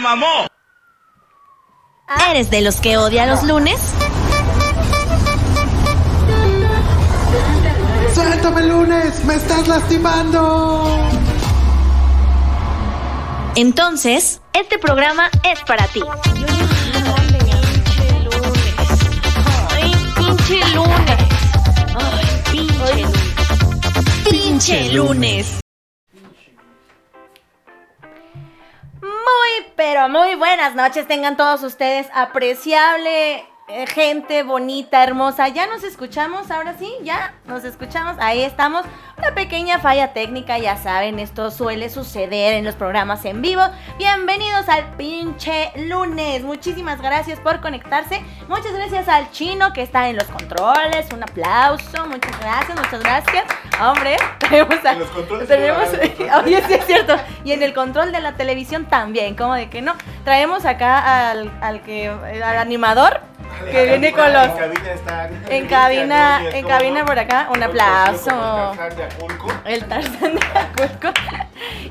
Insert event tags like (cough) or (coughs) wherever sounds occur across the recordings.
mamó. ¿Eres de los que odia los lunes? ¡Suéltame lunes! ¡Me estás lastimando! Entonces, este programa es para ti. Ay, pinche lunes. Ay, pinche lunes. Pinche lunes. Muy, pero muy buenas noches tengan todos ustedes, apreciable gente bonita, hermosa. Ya nos escuchamos, ahora sí, ya nos escuchamos, ahí estamos. Una pequeña falla técnica, ya saben, esto suele suceder en los programas en vivo. Bienvenidos al pinche lunes. Muchísimas gracias por conectarse. Muchas gracias al chino que está en los controles. Un aplauso, muchas gracias, muchas gracias. Hombre, (laughs) tenemos a- En los controles tenemos, (laughs) oye, sí es cierto. Y en el control de la televisión también, como de que no. Traemos acá al, al que al animador que viene con los En cabina está. en cabina, en cabina por acá, un aplauso. el Tarzán de Acapulco.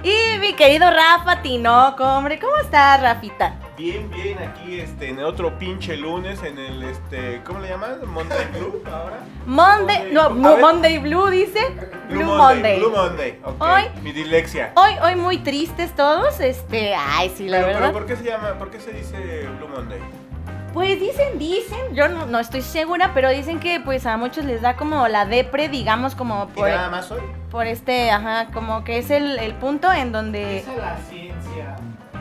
Y mi querido Rafa Tinoco, hombre, ¿cómo estás, Rafita? Bien, bien, aquí este, en otro pinche lunes, en el, este, ¿cómo le llaman? Monday Blue, ahora. Monday, no, A Mo- ver. Monday Blue dice. Blue, Monday. Blue Monday, ok. Hoy- Mi dislexia. Hoy, hoy muy tristes todos, este, ay, sí, la pero, verdad. pero, ¿por qué se llama, por qué se dice Blue Monday? Pues dicen, dicen, yo no, no estoy segura, pero dicen que pues a muchos les da como la depre, digamos, como ¿Y por, nada más hoy? por este, ajá, como que es el, el punto en donde Dice la ciencia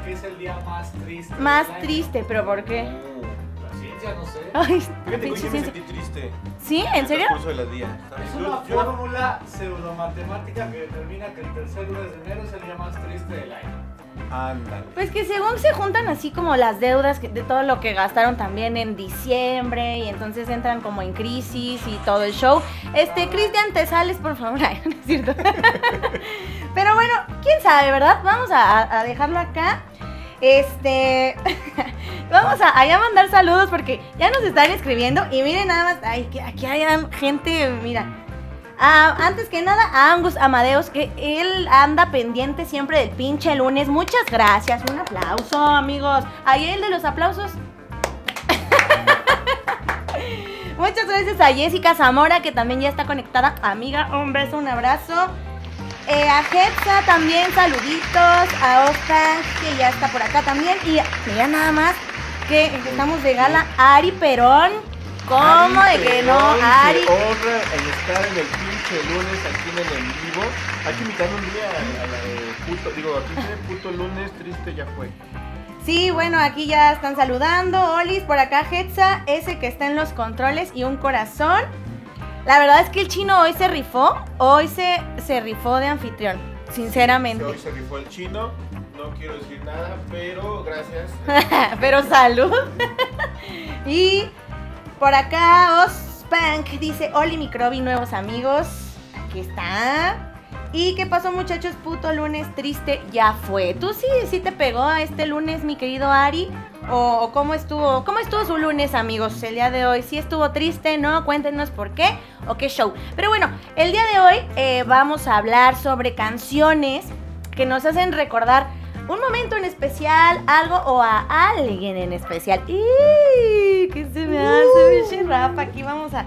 que es el día más triste. más del año. triste, pero ¿por qué? La ciencia no sé. Ay, Fíjate que sí me sentí triste. ¿Sí? ¿En serio? El curso de las días. Es Yo- una yo- fórmula pseudomatemática que determina que el tercer lunes de enero es el día más triste del año. Ándale. Pues que según se juntan así como las deudas de todo lo que gastaron también en diciembre y entonces entran como en crisis y todo el show. Este, Cristian, te sales por favor. (laughs) (laughs) Pero bueno, quién sabe, ¿verdad? Vamos a, dejarlo acá. Este, (laughs) vamos a, a mandar saludos porque ya nos están escribiendo y miren nada más, ay, aquí hay gente, mira. Ah, antes que nada, a Angus Amadeus, que él anda pendiente siempre del pinche lunes. Muchas gracias. Un aplauso, amigos. Ahí el de los aplausos. (laughs) Muchas gracias a Jessica Zamora, que también ya está conectada. Amiga, un beso, un abrazo. Eh, a Hetza también, saluditos. A Oscar, que ya está por acá también. Y mira nada más que estamos de gala. Ari Perón. ¿Cómo de que no? Ari. Se honra en estar en el pinche lunes aquí en el en vivo. Hay que invitar un día a, a la de puto, digo, aquí tiene puto lunes, triste ya fue. Sí, bueno, aquí ya están saludando. Olis, por acá Hetza, ese que está en los controles y un corazón. La verdad es que el chino hoy se rifó. Hoy se, se rifó de anfitrión, sinceramente. Hoy se rifó el chino, no quiero decir nada, pero gracias. (laughs) Pero salud. (laughs) y por acá Ospank dice, Oli Microbi, nuevos amigos. Aquí está. ¿Y qué pasó muchachos? Puto lunes triste, ya fue. ¿Tú sí, sí te pegó este lunes, mi querido Ari? ¿O, o cómo estuvo? ¿Cómo estuvo su lunes, amigos, el día de hoy? ¿Sí estuvo triste? ¿No? Cuéntenos por qué o qué show. Pero bueno, el día de hoy eh, vamos a hablar sobre canciones que nos hacen recordar un momento en especial, algo o a alguien en especial. ¡Y! ¿Qué se me hace, biche Rafa? Aquí vamos a,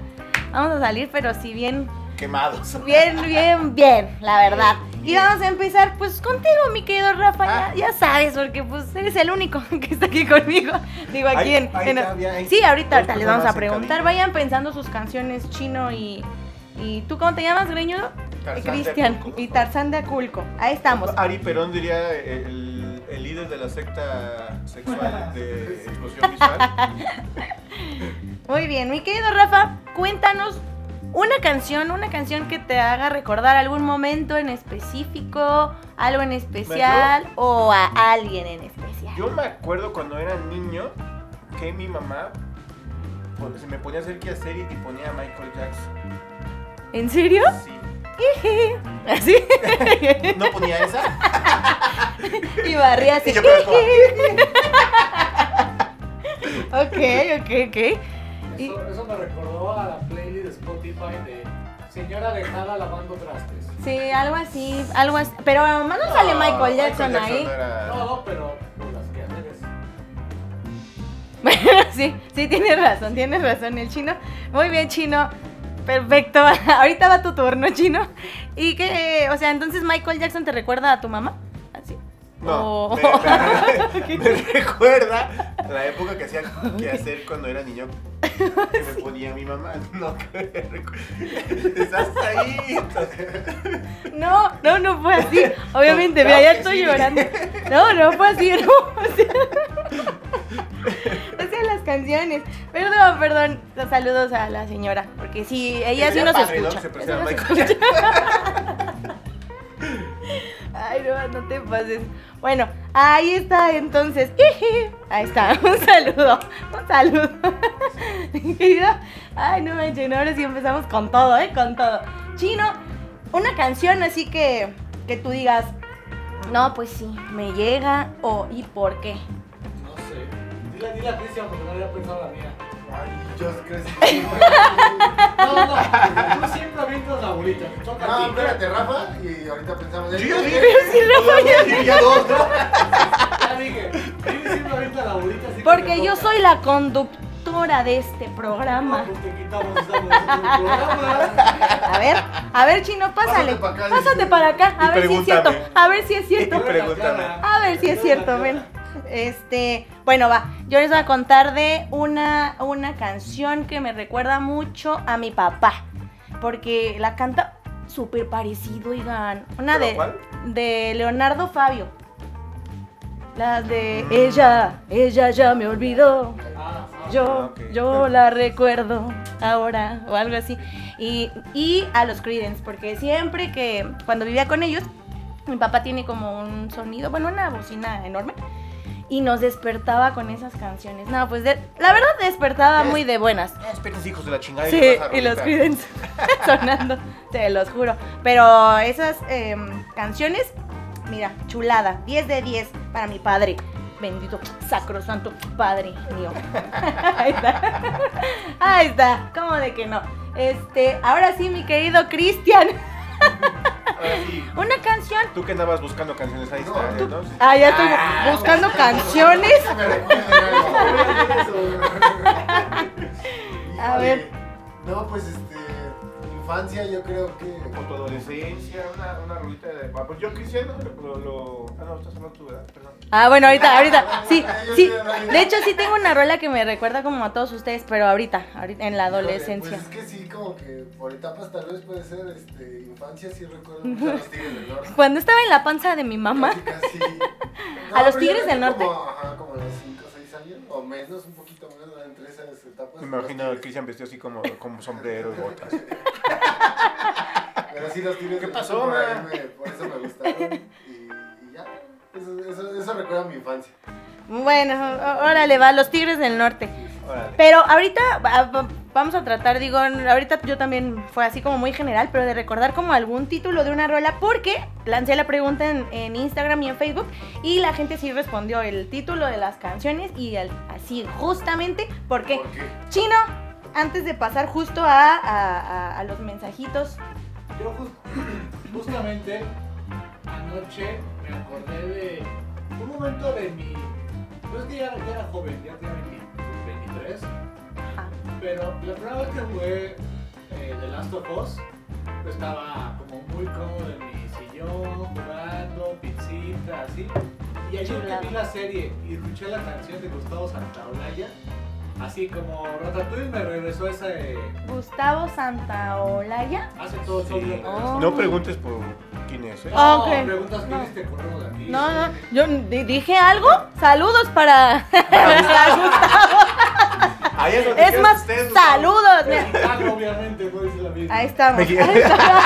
vamos a salir, pero si bien Quemados. Bien, bien, bien, la verdad. Y vamos a empezar pues contigo, mi querido Rafa, Ah. ya, ya sabes, porque pues eres el único (laughs) que está aquí conmigo. Digo, aquí en... ahí en- sí, ahorita, ahorita les vamos a preguntar. Vayan pensando sus canciones chino y... ¿Y tú cómo te llamas, Greñudo? Cristian. Y Tarzán de Aculco. Ahí estamos. Ari Perón diría el, el líder de la secta sexual (laughs) de explosión visual. Muy bien, mi querido Rafa, cuéntanos una canción, una canción que te haga recordar algún momento en específico, algo en especial o a alguien en especial. Yo me acuerdo cuando era niño que mi mamá se me ponía a hacer qué hacer y ponía a Michael Jackson. ¿En serio? Sí. ¿Así? No ponía esa. y barría así. Y yo ok, ok, ok. Eso, eso me recordó a la playlist de Spotify de Señora dejada lavando trastes. Sí, algo así, algo así. Pero no sale Michael Jackson ahí. era- No, no, pero las que hacen Sí, sí, tienes razón, tienes razón el chino. Muy bien, chino. Perfecto. (laughs) Ahorita va tu turno, chino. Y que, o sea, entonces Michael Jackson te recuerda a tu mamá. Así. No, Oh. me, (laughs) me recuerda la época que hacía que hacer cuando era niño (laughs) que me ponía mi mamá. No, estás ahí. No, no, no fue así. Obviamente, Claro mira, ya estoy sí. llorando. No, no fue así, no. O sea, canciones. Perdón, perdón. Los saludos a la señora. Porque sí, ella sí nos padre, ¿no? escucha. Se nos escucha. (laughs) Ay, no, no te pases. Bueno, ahí está entonces. (laughs) Ahí está, un saludo. Un saludo. (laughs) Ay, no manches, ahora sí empezamos con todo, ¿eh? Con todo. Chino, una canción así que, que tú digas, no, pues sí, me llega o ¿y por qué? Dile, dile a Cristian porque no había pensado la mía. Ay, yo creo que No, no, tú siempre avientas la bolita. A No, ti. espérate, Rafa. Y ahorita pensamos. Yo en- ya dije. Ya dos, ¿no? Ya dije, Cristian siempre avienta la bolita. así que Porque te yo toca. soy la conductora de este programa. No, pues te quitamos esa bolita del programa. A ver, a ver, Chino, pásale. Pásate pa' acá, Pásate para acá, a Y ver si es cierto. pregúntame. A ver si es cierto. Pregúntame. A ver si es cierto, ven. Este, bueno, va. Yo les voy a contar de una, una canción que me recuerda mucho a mi papá. Porque la canta súper parecido, oigan. Una ¿Pero de, cuál? de Leonardo Fabio. La de ella, ella ya me olvidó. Yo, Ah, yo la recuerdo ahora o algo así. Y, y a los Creedence, porque siempre que cuando vivía con ellos, mi papá tiene como un sonido, bueno, una bocina enorme. Y nos despertaba con esas canciones. No, pues de- la verdad despertaba muy de buenas. Especies hijos de la chingada. Sí, vas a y los. Creedence (laughs) sonando, te los juro. Pero esas em, canciones, mira, chulada, 10 de 10 para mi padre. Bendito, sacrosanto padre mío. (laughs) Ahí está. Ahí está, ¿cómo de que no? Este, ahora sí, mi querido Cristian. Una canción. Tú que andabas buscando canciones ahí está, ¿no? Ah, ya estoy buscando canciones. (laughs) A ver. No, pues este. Infancia, yo creo que. Por tu adolescencia, una, una de. Ah, pues yo Cristiano lo, lo. Ah, no, estás hablando tú, ¿verdad? Perdón. Ah, bueno, ahorita, ahorita. Sí, Yo sí. hablando. De hecho, sí tengo una rola que me recuerda como a todos ustedes, pero ahorita, ahorita en la Híjole, adolescencia. Pues es que sí, como que por etapas tal vez puede ser este, infancia, sí recuerdo (laughs) mucho a los Tigres del Norte. Cuando estaba en la panza de mi mamá. Casi, casi. (laughs) ¿A los Tigres del Norte? Como, ajá, como a los 5 o 6 años, o menos, un poquito menos, ¿no? entre esas etapas. Me imagino a. Cristian vestido así como, como sombrero y (laughs) botas. Pero sí, los Tigres ¿Qué del pasó, Norte por, ahí me- por eso me gustaron. Y, y ya, eso, eso, eso recuerda mi infancia. Bueno, órale, va, los Tigres del Norte. Órale. Pero ahorita va- va- vamos a tratar, digo, ahorita yo también fue así como muy general, pero de recordar como algún título de una rola, porque lancé la pregunta en, en Instagram y en Facebook y la gente sí respondió el título de las canciones y el- así justamente porque ¿Por qué? Chino, antes de pasar justo a, a- a- a los mensajitos, Yo jus- (coughs) justamente anoche me acordé de un momento de mi... Pues que ya, ya era joven, ya tenía 20 23, ajá, pero la primera vez que jugué eh, The Last of Us, pues estaba como muy cómodo en mi sillón, jugando, pizzita, así. Y ayer que vi la serie y escuché la canción de Gustavo Santaolalla, así como Ratatouille me regresó ese... Gustavo Santaolalla. Hace todo todo Sí. Oh. No preguntes por quién es, ¿eh? Ah, No, ok. preguntas No. quién es, te corremos de aquí. No, no, yo di- dije algo. Saludos para, para Gustavo. Ahí es donde Es más, ustedes, Gustavo. saludos. Mexicano, obviamente, no dice la misma. Ahí estamos. Ahí estamos.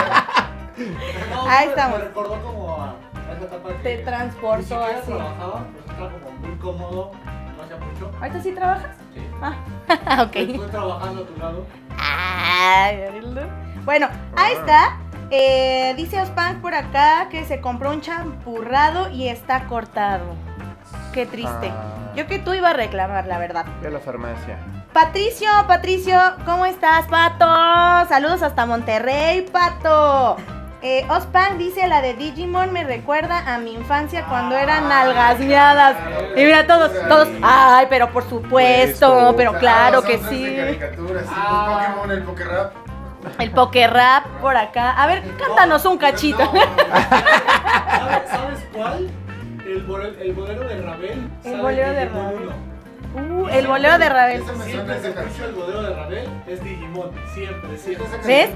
No, Ahí me- estamos. Me recordó como a esa etapa que Te transportó así. trabajaba, pues estaba como muy cómodo, no hacía mucho. ¿Ahorita sí trabajas? Sí. Ah, (laughs) ok. Estoy trabajando a tu lado. Ay, Bueno, ahí está. Eh, dice Ospan por acá que se compró un champurrado y está cortado. Qué triste. Ah. Yo que tú iba a reclamar, la verdad. Ve a la farmacia. Patricio, Patricio, ¿cómo estás, Pato? Saludos hasta Monterrey, Pato. Eh, Ospan dice la de Digimon me recuerda a mi infancia cuando eran nalgasmeadas. Y mira todos, todos, ay, pero por supuesto, pero claro que sí. Ah. el Pokémon, el Pokérap. El poker rap por acá. A ver, cántanos un cachito. ¿Sabes, cuál? El, bole- el bolero de Ravel. El bolero de uno. Uh, el bolero de suena Siempre esa que escucho el bolero de Ravel es Digimon. Siempre, siempre. ¿Ves?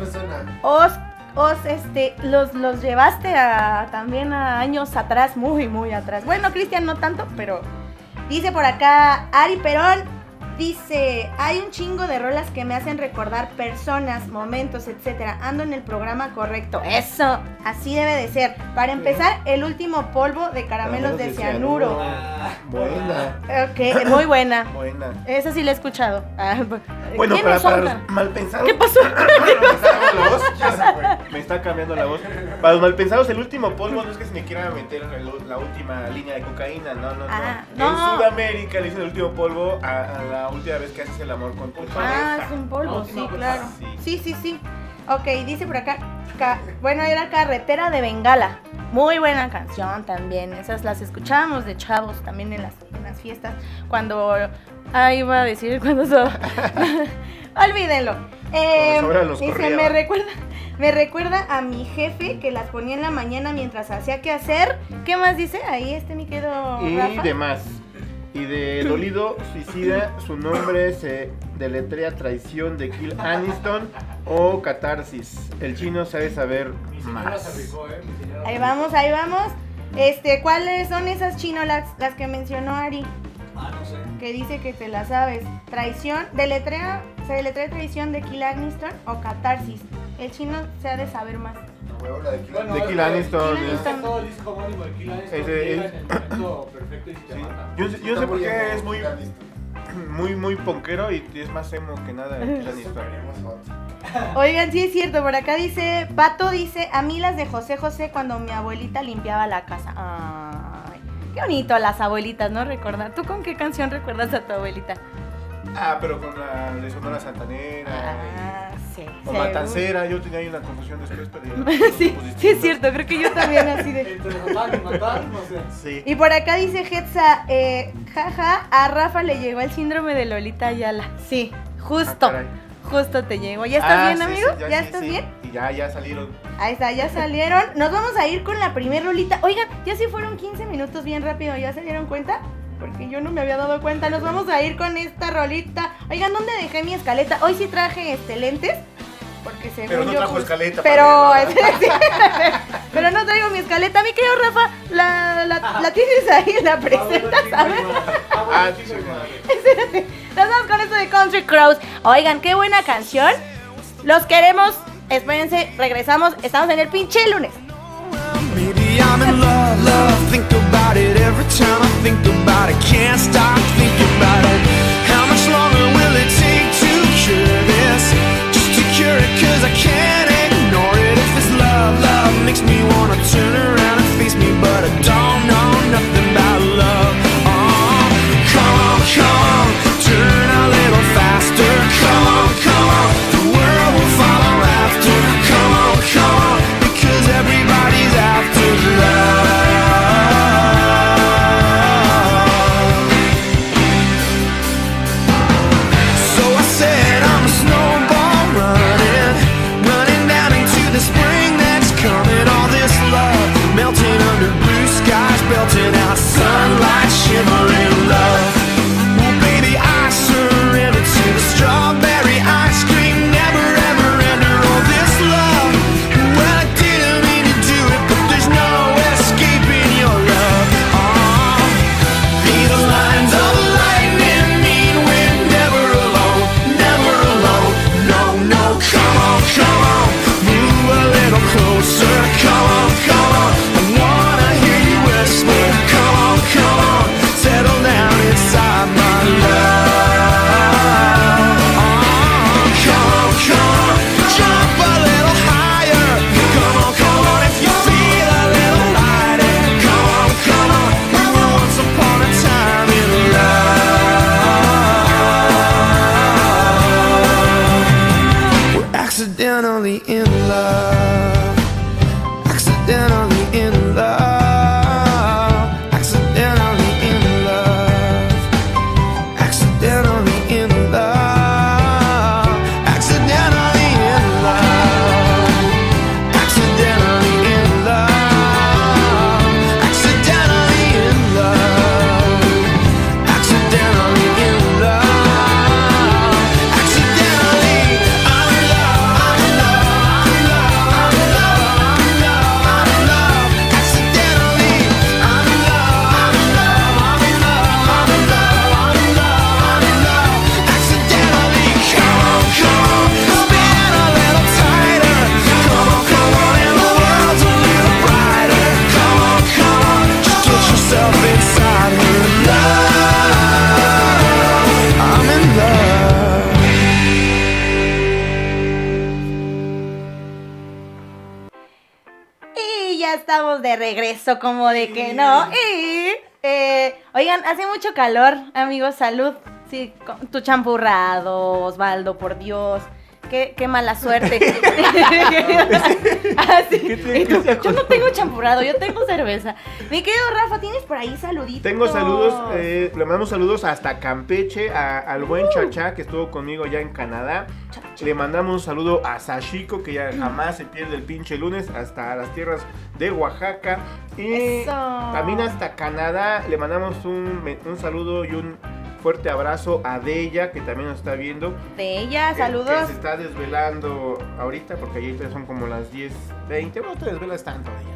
Os, os, este, los, los llevaste a, también a años atrás, muy, muy atrás. Bueno, Cristian no tanto, pero dice por acá Ari Perón. Dice, hay un chingo de rolas que me hacen recordar personas, momentos, etcétera. Ando en el programa correcto. Eso, así debe de ser. Para empezar, el último polvo de caramelos de cianuro. Ah, Buena, Ok, muy buena. (laughs) buena. Esa sí la he escuchado. Ah, Bueno, ¿quiénes para, para los malpensados. ¿Qué pasó? Me está cambiando la voz. Ya se fue. Me está cambiando la voz. Para los malpensados, el último polvo no es que se me quiera meter la última línea de cocaína, no, no, no. Ah, En. Sudamérica le dicen el último polvo a, a la última vez que haces el amor con tu Ah, pareja. es un polvo, No, sí, no, claro. sí. Sí, sí, sí. Ok, dice por acá, ca- bueno, era Carretera de Bengala. Muy buena canción también. Esas las escuchábamos de chavos también en las, en las fiestas. Cuando... Ah, iba a decir cuando... So... (laughs) (laughs) Olvídenlo. Eh, dice, corría. me recuerda... Me recuerda a mi jefe que las ponía en la mañana mientras hacía que hacer. ¿Qué más dice? Ahí este mi querido Y Rafa. demás. Y de Dolido Suicida, su nombre se deletrea Traición de Kill Aniston o Catarsis. El chino sabe saber más. eh. Ahí vamos, ahí vamos. Este, ¿cuáles son esas chinolas las que mencionó Ari? Ah, no sé. Que dice que te la sabes. Traición, deletrea, se deletrea traición de Kill Aniston o catarsis. El chino se ha de saber más. A huevo, la de Kill Bueno, De. Kill Aniston. Todo el disco homónimo de Kill Aniston llega en el momento perfecto y se te Sí. mata. Yo, yo no sé por qué es muy, (clears throat) muy, muy punkero y es más emo que nada el Kill Aniston. Oigan, sí es cierto, por acá dice, Pato dice, a mí las de José José cuando mi abuelita limpiaba la casa. Ay, qué bonito las abuelitas, ¿no? Recordar. ¿Tú con qué canción recuerdas a tu abuelita? Ah, pero con la de Sonora Santanera. Ah, sí. O seguro. Matancera, yo tenía ahí una confusión después, pero ya- (laughs) sí, sí es cierto, creo que yo también así de... Entre matar y matar, no sé. Sí. Y por acá dice Hetza, eh, jaja, a Rafa le llegó el síndrome de Lolita Ayala. Sí, justo, Ah, caray. justo te llegó. ¿Ya estás Ah, bien, sí, amigo? sí, ¿Ya sí, estás sí. bien? Y ya, ya salieron. Ahí está, ya salieron. Nos vamos a ir con la primer rolita. Oigan, ya sí fueron 15 minutos bien rápido, ¿ya se dieron cuenta? Porque yo no me había dado cuenta. Nos vamos a ir con esta rolita. Oigan, ¿dónde dejé mi escaleta? Hoy sí traje este lentes. Porque según Pero no yo, trajo pues, escaleta. Pero, (laughs) pero no traigo mi escaleta. Mi querido Rafa, la, la, la tienes ahí, la presentas, Ah, ¿sabes? Ah, sí, sí, Espérate, nos vamos con esto de Country Crows. Oigan, qué buena canción. Los queremos. Espérense, regresamos. Estamos en el pinche lunes. Maybe I'm in love, love. Think about it every time I como de que no. Y, eh, oigan, hace mucho calor, amigos, salud. Sí, con tu champurrado, Osvaldo, por Dios. Qué, qué mala suerte. (laughs) Ah, sí. ¿Qué tú, yo no tengo champurrado, yo tengo cerveza. Mi querido Rafa, ¿tienes por ahí saluditos? Tengo saludos, eh, le mandamos saludos hasta Campeche, a- al Uh. buen Chacha que estuvo conmigo ya en Canadá. Le mandamos un saludo a Sashiko que ya jamás se pierde el pinche lunes, hasta las tierras de Oaxaca. Y Eso. también hasta Canadá le mandamos un, un saludo y un fuerte abrazo a Deya que también nos está viendo. De ella, que- saludos. Que se está desvelando ahorita porque ahorita son como las 10.20. Bueno, te desvelas tanto, Deya.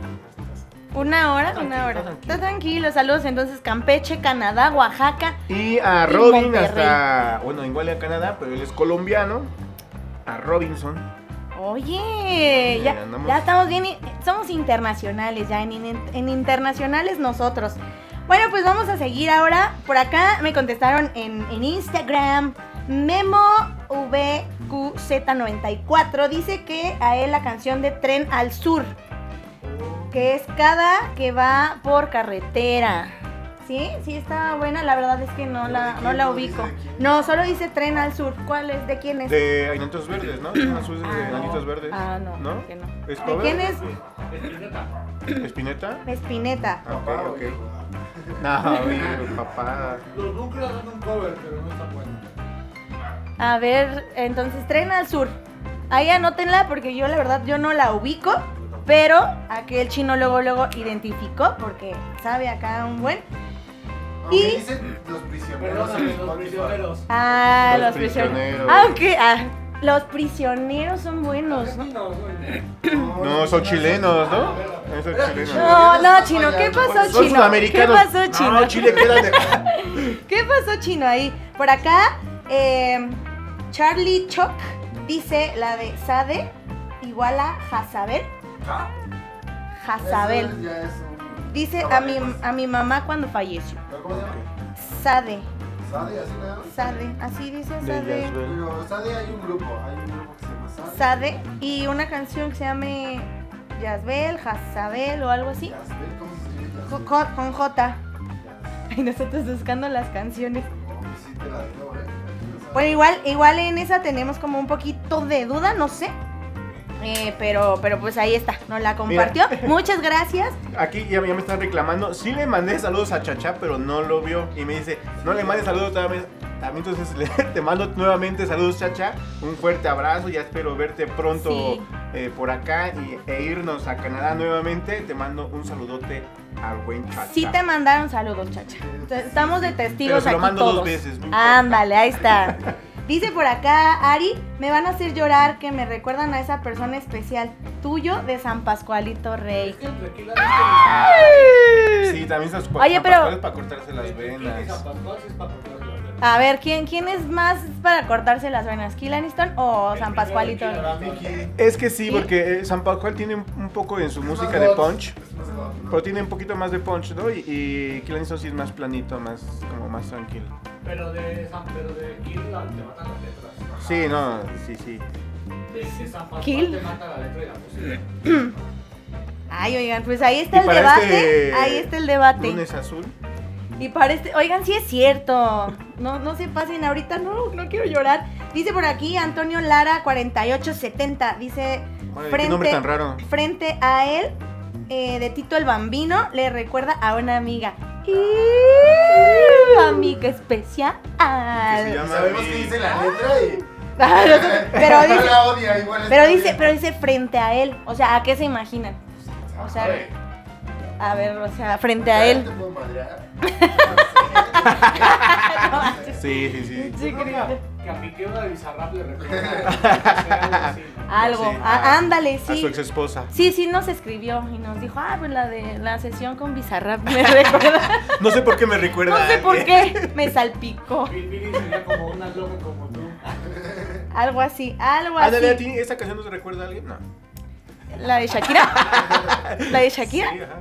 Una hora, Tranquilo, una hora. tranquilo. Está tranquilo, saludos entonces Campeche, Canadá, Oaxaca. Y a Robin hasta, bueno, igual en Canadá, pero él es colombiano. A Robinson. Oye, Sí, ya, ya estamos bien, somos internacionales, ya en internacionales nosotros. Bueno, pues vamos a seguir ahora. Por acá me contestaron en, en Instagram. Memo VQZ94 dice que a él la canción de Tren al Sur, que es cada que va por carretera. ¿Sí? Sí, está buena. La verdad es que no la, no la ¿No dice ubico. No, solo dice Tren al Sur. ¿Cuál es? ¿De quién es? De Anitos Verdes, ¿no? Azul de Ah, no. Verdes. Ah, no, ¿No? que no. ¿Es ¿De quién es? Espineta. ¿Espineta? Espineta. Ah, ok, Papá, ok. Oye, No, oye, (laughs) papá. Los núcleos hacen un cover, pero no está bueno. A ver, entonces Tren al Sur. Ahí anótenla porque yo la verdad yo no la ubico, pero aquel chino luego luego identificó porque sabe acá un buen. Aunque Y- dicen los prisioneros. Perdóname, los prisioneros. Ah, Los los, prisioneros. prisioneros. Aunque ah, los prisioneros son buenos, ¿no? No, son chilenos, ¿no? Esos chilenos. No, no, chino, ¿qué pasó, Son chino? ¿Qué sudamericanos. pasó, chino? No, Chile queda de... (laughs) ¿Qué pasó, chino, ahí? Por acá, eh, Charlie Choc dice la de Sade igual a Jazabel. Jazabel. Eso ya es un- Dice a mi, a mi mamá cuando falleció. ¿Pero ¿Cómo se llama? Sade, ¿Sade? ¿Así le llaman? Sade, así dice De Sade. Pero Sade hay un grupo, hay un grupo que se llama Sade. Sade y una canción que se llame Yazbel, Jazabel o algo así. Yasbel, ¿Cómo se escribe? Con, con- con J. (laughs) Y nosotros buscando las canciones. Pues ¿eh? Bueno, igual, igual en esa tenemos como un poquito de duda, no sé. Eh, pero, pero pues ahí está, nos la compartió. Muchas gracias. Aquí ya, ya me están reclamando. Sí le mandé saludos a Chacha, pero no lo vio. Y me dice, no le mandes saludos también. También entonces le- (laughs) te mando nuevamente saludos, Chacha. Un fuerte abrazo. Ya espero verte pronto Sí. eh, por acá y, e irnos a Canadá nuevamente. Te mando un saludote al buen Chacha. Sí te mandaron saludos, chacha. Estamos de testigos Pero se lo aquí mando dos veces. Ándale, ahí está. (laughs) Dice por acá, Ari, me van a hacer llorar que me recuerdan a esa persona especial tuyo de San Pascualito Rey. Sí, también esas Oye, pero- es para cortarse las y venas. San Pascual es para cortarse las venas. A ver, ¿quién, quién es más para cortarse las venas? ¿Kill Aniston o San Pascualito? Es que sí, porque eh, San Pascual tiene un, poco en su música de punch. Pero tiene un poquito más de punch, ¿no? Y, y Kill Aniston sí es más planito, más como más tranquilo. Pero de San pero de Kill te matan las letras. Sí, no, sí, sí. De, de San Pascual Kill. te mata la letra y la música. (clears throat) Ay, oigan, pues ahí está Y el debate. este Ahí está el debate. Lunes azul. Y para este, oigan, sí es cierto. No, no se pasen ahorita, no, no quiero llorar. Dice por aquí Antonio Lara 4870. Dice Órale, qué nombre tan frente, raro. frente a él, eh, de Tito el Bambino, le recuerda a una amiga. Y amiga especial. Que se llama- sabemos que dice la letra y. (laughs) Ah, pero (laughs) No dice, la odia, igual pero dice, pero dice frente a él. O sea, ¿a qué se imaginan? O sea, Oye, a ver, o sea, frente a él. ¿Te puedo madrear? (laughs) Sí, sí, sí. Sí, que, a Piqué una de Bizarrap le recuerda (laughs) algo así. Algo. Sí, Ah, a- ándale, A su sí. ex esposa. Sí, sí nos escribió y nos dijo, ah, pues la de la sesión con Bizarrap me (laughs) recuerda. No sé por qué me recuerda. No sé por qué, me salpicó. Sería como una loca como tú. Algo así, algo Ándale, ¿a así. ti esta canción no te recuerda a alguien? No. ¿La de Shakira? ¿La de Shakira? Sí, ajá.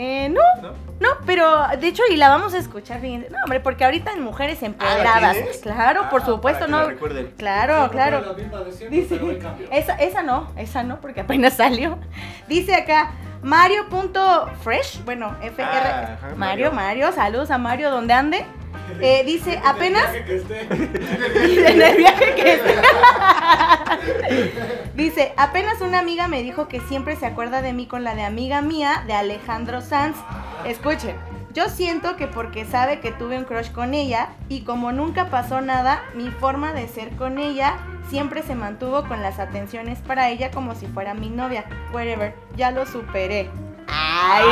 Eh, no, ¿No? no, pero de hecho y la vamos a escuchar, fíjense. No, hombre, porque ahorita en mujeres empoderadas. tienes? claro, por Ah, supuesto, para que la no. recuerden. Claro, Sí, claro. Siempre, Dice, esa, esa no, esa no, porque apenas salió. Dice acá, Mario.fresh, bueno, FR. Ah, Mario. Mario, saludos a Mario donde ande. Eh, (laughs) dice, apenas Que esté. (laughs) en el viaje que esté. (laughs) Dice, apenas una amiga me dijo que siempre se acuerda de mí con la de amiga mía de Alejandro Sanz. Escuchen, yo siento que porque sabe que tuve un crush con ella y como nunca pasó nada, mi forma de ser con ella siempre se mantuvo con las atenciones para ella como si fuera mi novia. Whatever, ya lo superé. Ay,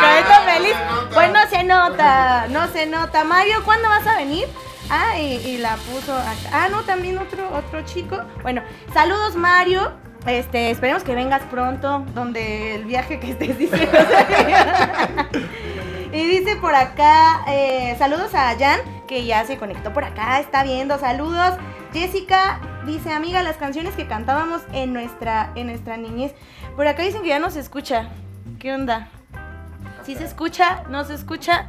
carita feliz. Pues no se nota, no se nota. Mario, ¿cuándo vas a venir? Ah, y, y la puso acá. Ah, no, también otro, otro chico. Bueno, saludos Mario. Este, esperemos que vengas pronto, donde el viaje que estés diciendo. (laughs) y dice por acá, eh, saludos a Jan, que ya se conectó por acá, está viendo, saludos. Jessica dice, amiga, las canciones que cantábamos en nuestra, en nuestra niñez. Por acá dicen que ya no se escucha. ¿Qué onda? ¿Sí se escucha? ¿No se escucha?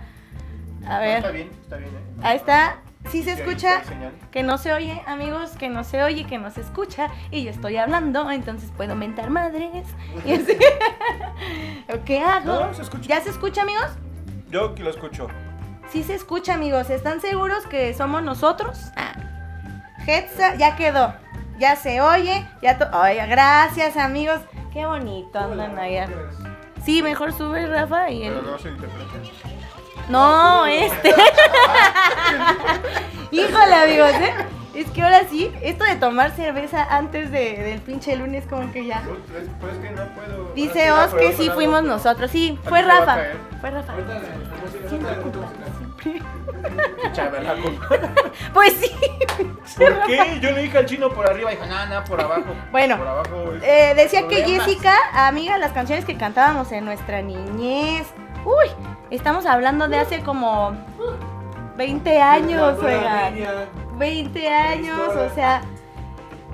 A No, ver. está bien, está bien, ¿eh? Ahí está. Sí se escucha. Que no se oye, amigos, que no se oye, que no se escucha. Y yo estoy hablando, entonces puedo mentar madres. (laughs) Y así. (laughs) ¿Qué hago? No, se escucha. ¿Ya se escucha, amigos? Yo que lo escucho. Sí se escucha, amigos. ¿Están seguros que somos nosotros? Ah. Hetza, ya quedó. Ya se oye. Ya to- Oiga, gracias, amigos. Qué bonito andan allá. Sí, mejor sube Rafa y Pero el. no se interpreta. No, este. (laughs) Híjole, amigos, ¿eh? Es que ahora sí, esto de tomar cerveza antes de, del pinche lunes, como que ya. Pues, pues que no puedo. Dice Oz que sí fuimos nosotros. Sí, fue Rafa. Fue Rafa. (laughs) culpa. (laughs) Pues sí. ¿Por qué? Yo le dije al chino por arriba y dijo, nada, por abajo. Bueno, Por abajo. es- Eh, decía que. Jessica, amiga, las canciones que cantábamos en nuestra niñez. Uy, estamos hablando de hace como 20 años, niña. 20 años, o sea.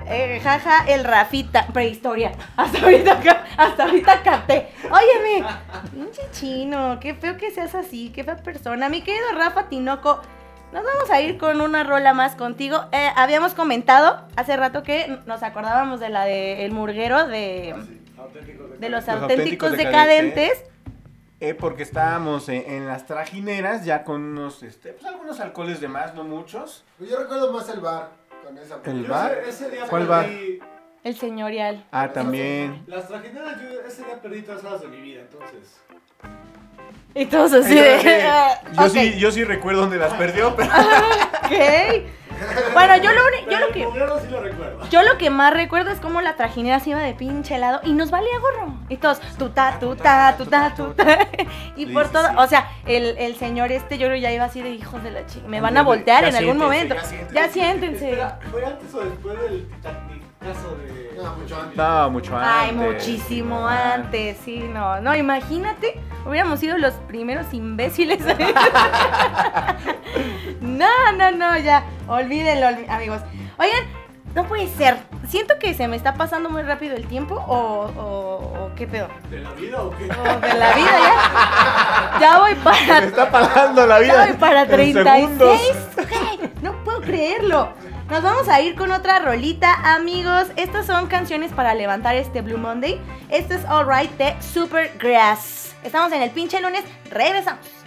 Eh, jaja, el Rafita, prehistoria. Hasta ahorita, hasta ahorita capté. Óyeme, pinche chino, qué feo que seas así, qué fea persona. Mi querido Rafa Tinoco, nos vamos a ir con una rola más contigo. Eh, habíamos comentado hace rato que nos acordábamos de la de El Murguero de, Auténtico de de los, Los auténticos, decadentes. decadentes. Eh, porque estábamos en, en las trajineras ya con unos, este, pues algunos alcoholes de más, no muchos. Pues Yo recuerdo más el bar con esa. El Yo bar? ese- ese día ¿Cuál perdí- El señorial. Ah, también. Las trajineras, yo ese día perdí tres horas de mi vida, entonces. Y todos así de. (laughs) yo, sí, yo sí recuerdo dónde las perdió, pero (laughs) ok. Bueno, yo lo, yo lo que. sí lo recuerdo. Yo lo que más recuerdo es cómo la trajinera se iba de pinche helado y nos valía gorro. Y todos, tuta, tuta, tuta, tuta. (laughs) Y por todo, o sea, el, el señor este yo creo ya iba así de hijos de la chica. Me van a voltear ya en algún momento. ya siéntense. Ya siéntense. Espera, ¿fue antes o después del De. No, mucho antes. no, mucho antes. Ay, muchísimo antes, sí, no. No, imagínate, hubiéramos sido los primeros imbéciles. (laughs) no, no, no, ya, olvídenlo, amigos. Oigan, no puede ser. Siento que se me está pasando muy rápido el tiempo o, o, o qué pedo. ¿De la vida o qué? O de la vida ya. Ya voy (laughs) Me para está pagando la ya vida. voy para en 36. segundos. Hey, no puedo creerlo. Nos vamos a ir con otra rolita, amigos. Estas son canciones para levantar este Blue Monday. Esto es Alright de Supergrass. Estamos en el pinche lunes. Regresamos.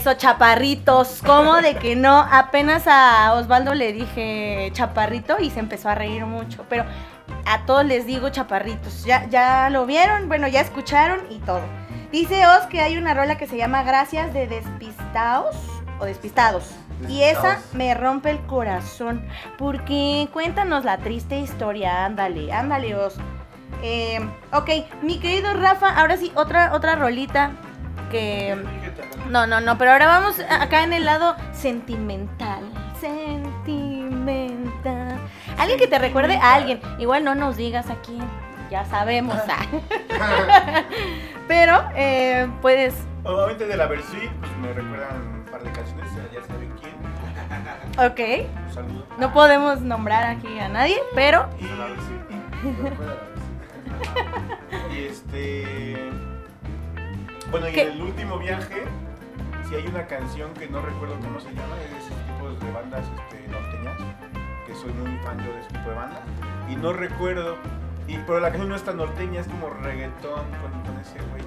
Regreso, chaparritos. ¿Cómo de que no? Apenas a Osvaldo le dije chaparrito y se empezó a reír mucho. Pero a todos les digo chaparritos. Ya, ya lo vieron, bueno, ya escucharon y todo. Dice Os que hay una rola que se llama Gracias de Despistados o Despistados. Y esa me rompe el corazón. Porque cuéntanos la triste historia. Ándale, ándale, Os. Eh, ok, mi querido Rafa, ahora sí, otra, otra rolita que... No, no, no, pero ahora vamos acá en el lado sentimental. Sentimental. Alguien que te recuerde a alguien. Igual no nos digas a quién. Ya sabemos. ah. Pero, eh, puedes. Obviamente de la Versuit, pues me recuerdan un par de canciones, ya saben quién. Ok. Un saludo. No podemos nombrar aquí a nadie, pero. Y, y este. Bueno, y ¿Qué? en el último viaje, si hay una canción que no recuerdo cómo se llama, es de ese tipo de bandas este, norteñas, que soy muy fan yo de ese tipo de bandas, y no recuerdo, y, pero la canción no es tan norteña, es como reggaetón con, con ese güey.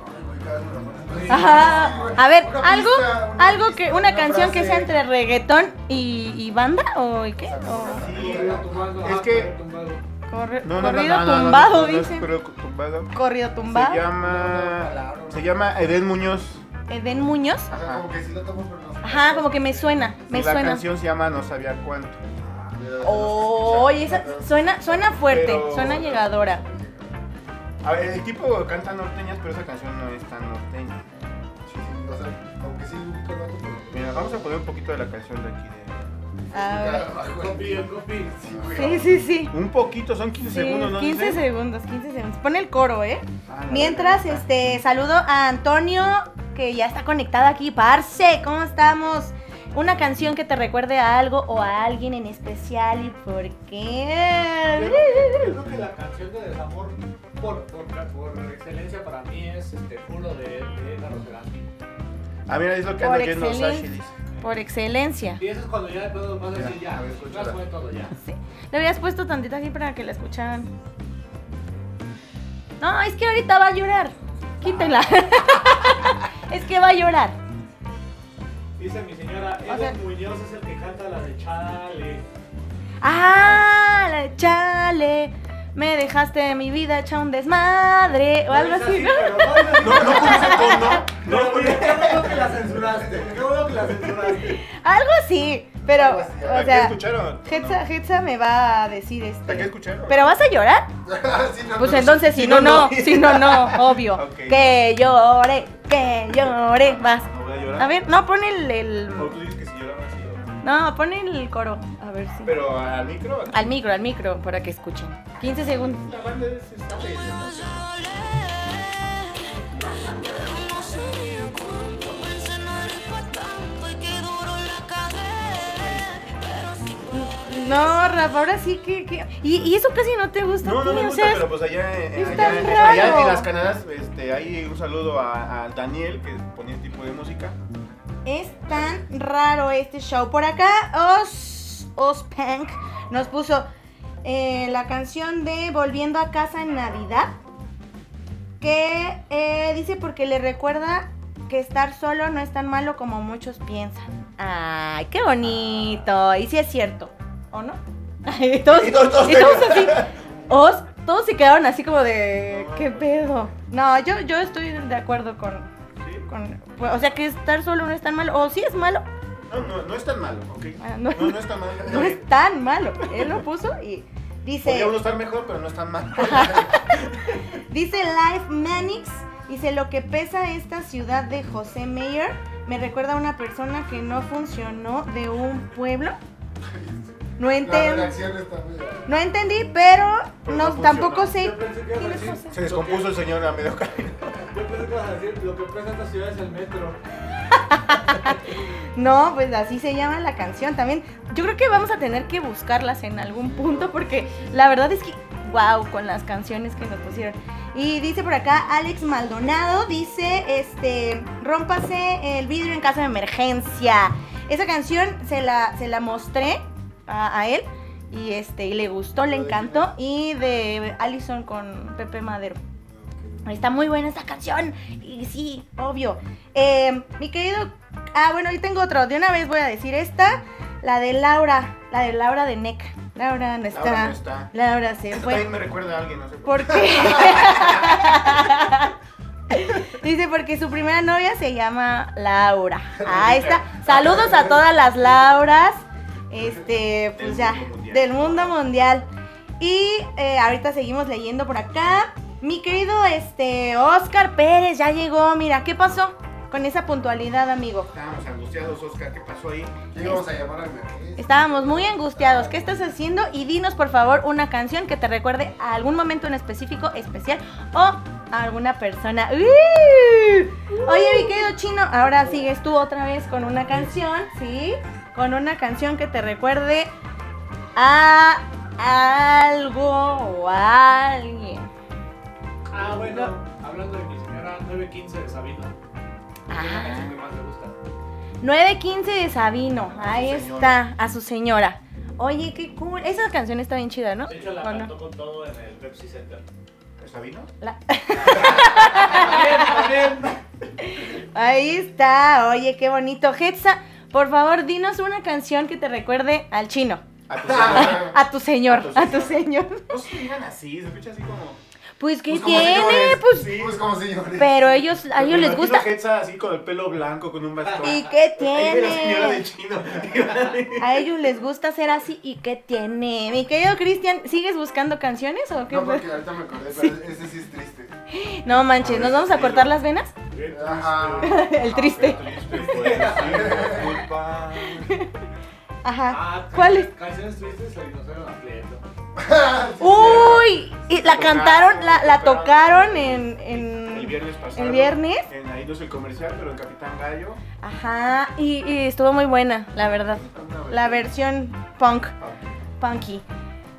Ajá. A ver, Una algo, pista, una algo pista, que, una una canción que sea entre reggaetón y, y banda o qué? O Sí, Corrido tumbado, es que-. Corre- No, no, corrido no, no, no, tumbado, no, no, es dicen. corrido tumbado. Corrido tumbado. Se llama, se llama Eden Muñoz. Eden Muñoz. Sea, como que sí lo tomo, pero no. Ajá, como que me suena, me y la suena. canción se llama No sabía cuánto. Oh, oye, esa suena, suena fuerte, Pero- suena llegadora. A ver, el tipo canta norteñas, pero esa canción no es tan norteña. Sí, sí, o sea, como que sí, un. Mira, vamos a poner un poquito de la canción de aquí. De... A ver. Copy, copy. Sí, sí, sí. Un poquito, son 15 Sí, segundos, ¿no? 15 dice? segundos, 15 segundos. Pon el coro, ¿eh? Ah, la Mientras, verdad. este, saludo a Antonio, que ya está conectado aquí. Parce, ¿cómo estamos? Una canción que te recuerde a algo o a alguien en especial y por Yo qué. creo- yo creo que la canción de desamor por, por, por excelencia para mí es este puro de, de Carlos Cerati. Ah, mira, es lo que Por viendo excelencia. Sashi dice. Por excelencia. Y eso es cuando ya de pronto vas a decir ya, ya fue todo ya. Sí. Le habías puesto tantito aquí para que la escucharan. No, es que ahorita va a llorar. Quítela. (laughs) es que va a llorar. Dice mi señora, O sea- Eden Muñoz es el que canta la de Chale. Ah, la de chale. Me dejaste de mi vida hecha un desmadre. O algo así, ¿no? no. No, no con ese tono. No, qué bueno que la censuraste. Qué bueno que la censuraste. Algo así. Pero, o ¿Qué sea, escucharon? Hetza, Hetza me va a decir ¿De qué este. escucharon? ¿Pero vas a llorar? No, Pues no, entonces, si no, no. Si no, no, obvio. Que llore, que llore. Vas. ¿No voy a llorar? A ver, no, pon el. No, pon el coro. A ver si. Pero al micro. aquí. Al micro, al micro, para que escuchen. 15 segundos. La banda es entonces. No, Rafa, ahora sí que. que- Y, y eso casi no te gusta No, no me o gusta, sea, pero pues allá, allá en las Canadas, este, hay un saludo a, a Daniel que ponía este tipo de música. Es tan raro este show. Por acá, Os, Ospank nos puso eh, la canción de Volviendo a casa en Navidad. Que eh, dice porque le recuerda que estar solo no es tan malo como muchos piensan. Ay, qué bonito. Y sí es cierto, ¿o no? Ay, todos, Y todos- todos y todos así. Os, todos se quedaron así como de. ¿Qué pedo? No, yo, yo estoy de acuerdo con. Con- o sea que estar solo no es tan malo. O sí es malo, No, no, no es tan malo, ¿ok? Ah, no. No, no es tan malo. (laughs) no es tan malo. Él lo puso y dice, Podría uno estar mejor, pero no es tan malo. (laughs) dice Life Manix, dice lo que pesa esta ciudad de José Mayer me recuerda a una persona que no funcionó de un pueblo. (laughs) No entendí, no entendí, pero Pero no, no tampoco sé Yo pensé que iba a quién es decir- José. Se descompuso el señor a medio (laughs) camino. Yo pensé que ibas a decir, lo que pesa esta ciudad es el metro. (laughs) No, pues así se llama la canción también. Yo creo que vamos a tener que buscarlas en algún punto porque la verdad es que, wow, con las canciones que nos pusieron. Y dice por acá Alex Maldonado, dice, este, rómpase el vidrio en caso de emergencia. Esa canción se la, se la mostré a, a él y este, y le gustó, le encantó. Y de Allison con Pepe Madero. Está muy buena esta canción. Y sí, obvio. Eh, mi querido. Ah, bueno, yo tengo otro. De una vez voy a decir esta. La de Laura. La de Laura de NEC. Laura no está. Laura no está. Laura se Esto fue. también me recuerda a alguien, no sé por ¿Por qué? (laughs) Dice porque su primera novia se llama Laura. (laughs) Ahí está. Saludos a todas las Lauras. Este, pues Del ya, mundo mundial. del mundo mundial. Y eh, ahorita seguimos leyendo por acá. Mi querido este Oscar Pérez ya llegó. Mira, ¿qué pasó con esa puntualidad, amigo? Estábamos angustiados, Oscar, ¿qué pasó ahí? Íbamos a llamar al. Estábamos muy angustiados. ¿Qué estás haciendo? Y dinos, por favor, una canción que te recuerde a algún momento en específico, especial o a alguna persona. ¡Uh! Oye, mi querido chino, ahora sigues tú otra vez con una canción, ¿sí? Con una canción que te recuerde a algo o a alguien. Ah, bueno, hablando de mi señora 915 de Sabino. que Es la Ah. canción que más me gusta. 915 de Sabino, ahí está, a su señora. Oye, qué cool. Esa canción está bien chida, ¿no? De hecho, la cantó con todo en el Pepsi Center. ¿Está vino? La- (laughs) (laughs) También, también. Ahí está, oye, qué bonito. Hetza, por favor, dinos una canción que te recuerde al chino. A tu señora. (laughs) A tu señor, A tu señor. No se digan así, se escucha así como. Pues, ¿qué Pues como tiene? señores. Pues, Sí. Pues como señores. pero ellos, a ellos les gusta. Hetza así con el pelo blanco, con un bastón. ¿Y qué (laughs) la señora tiene? chino. (laughs) A ellos les gusta ser así. ¿Y qué tiene? Mi querido Cristian, ¿sigues buscando canciones o qué? No, porque ahorita me acordé, pero ese sí es triste. No manches, ¿nos vamos a cortar las venas? Ajá. El triste. Triste, pues, sí, disculpa. Ajá. Ah, ¿Cuál es? Canciones tristes, dinosaurio. (laughs) Uy, y la cantaron, la, la tocaron en, El en... viernes pasado. ¿El viernes? En ahí no es el comercial, pero en Capitán Gallo. Ajá, y, y estuvo muy buena, la verdad. La versión punk, punky.